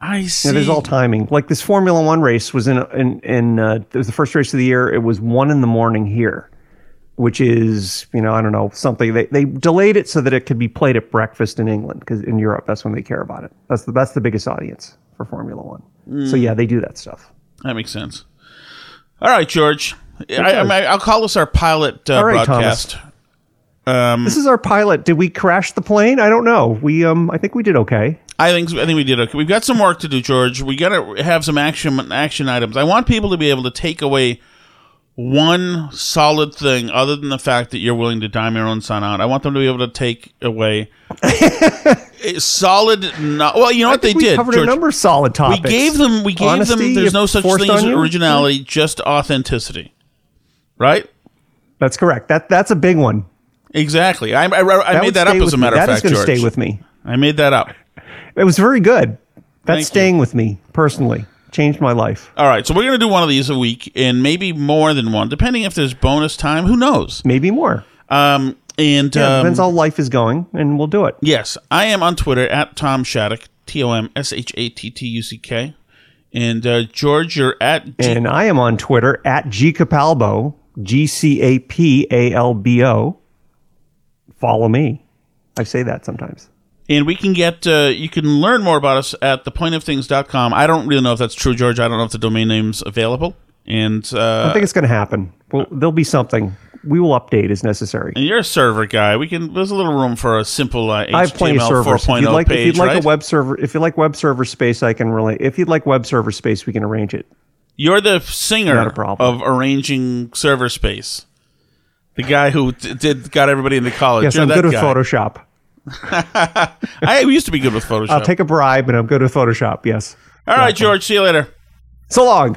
Speaker 1: I see.
Speaker 2: Yeah, there's all timing. Like this Formula One race was in in in uh, it was the first race of the year. It was one in the morning here, which is you know I don't know something they they delayed it so that it could be played at breakfast in England because in Europe that's when they care about it. That's the that's the biggest audience for Formula One. So
Speaker 1: Mm.
Speaker 2: yeah, they do that stuff.
Speaker 1: That makes sense. All right, George. I, I, I'll call this our pilot uh,
Speaker 2: All right,
Speaker 1: broadcast. Um,
Speaker 2: This is our pilot. Did we crash the plane? I don't know. We um I think we did okay.
Speaker 1: I think I think we did okay. We've got some work to do, George. We got to have some action action items. I want people to be able to take away one solid thing, other than the fact that you're willing to dime your own son out. I want them to be able to take away a solid. No- well, you know what they
Speaker 2: we
Speaker 1: did,
Speaker 2: covered
Speaker 1: George.
Speaker 2: a number of solid topics.
Speaker 1: we gave them. We gave
Speaker 2: Honesty,
Speaker 1: them. There's no such thing as
Speaker 2: you?
Speaker 1: originality, just authenticity. Right?
Speaker 2: That's correct. That that's a big one.
Speaker 1: Exactly. I, I, I made that up as a matter of
Speaker 2: is
Speaker 1: fact,
Speaker 2: gonna
Speaker 1: George.
Speaker 2: stay with me.
Speaker 1: I made that up.
Speaker 2: It was very good. That's
Speaker 1: Thank
Speaker 2: staying with me personally. Changed my life.
Speaker 1: All right, so we're going to do one of these a week, and maybe more than one, depending if there's bonus time. Who knows?
Speaker 2: Maybe more.
Speaker 1: Um, and
Speaker 2: Yeah,
Speaker 1: um,
Speaker 2: depends how life is going, and we'll do it.
Speaker 1: yes, I am on Twitter at Tom Shattuck, T O M S H A T T U C K, and uh, George, you're at G-
Speaker 2: And I am on Twitter at G Capalbo, G C A P A L B O. Follow me. I say that sometimes.
Speaker 1: And we can get uh, you can learn more about us at thepointofthings.com. I don't really know if that's true, George. I don't know if the domain name's available, and
Speaker 2: I
Speaker 1: uh,
Speaker 2: think it's going to happen. Well, there'll be something. we will update as necessary.
Speaker 1: And you're a server guy. We can. There's a little room for a simple uh, HTML
Speaker 2: I have plenty of servers. If
Speaker 1: 4.0
Speaker 2: you'd like,
Speaker 1: page,
Speaker 2: if you'd like
Speaker 1: right?
Speaker 2: a web server, if you like web server space, I can relate. If you'd like web server space, we can arrange it.
Speaker 1: You're the singer
Speaker 2: Not a problem.
Speaker 1: of arranging server space. The guy who did got everybody into college.
Speaker 2: Yes,
Speaker 1: You're
Speaker 2: I'm good with. Photoshop.
Speaker 1: I used to be good with Photoshop.
Speaker 2: I'll take a bribe, and I'm good with Photoshop. Yes.
Speaker 1: All right, George. See you later.
Speaker 2: So long.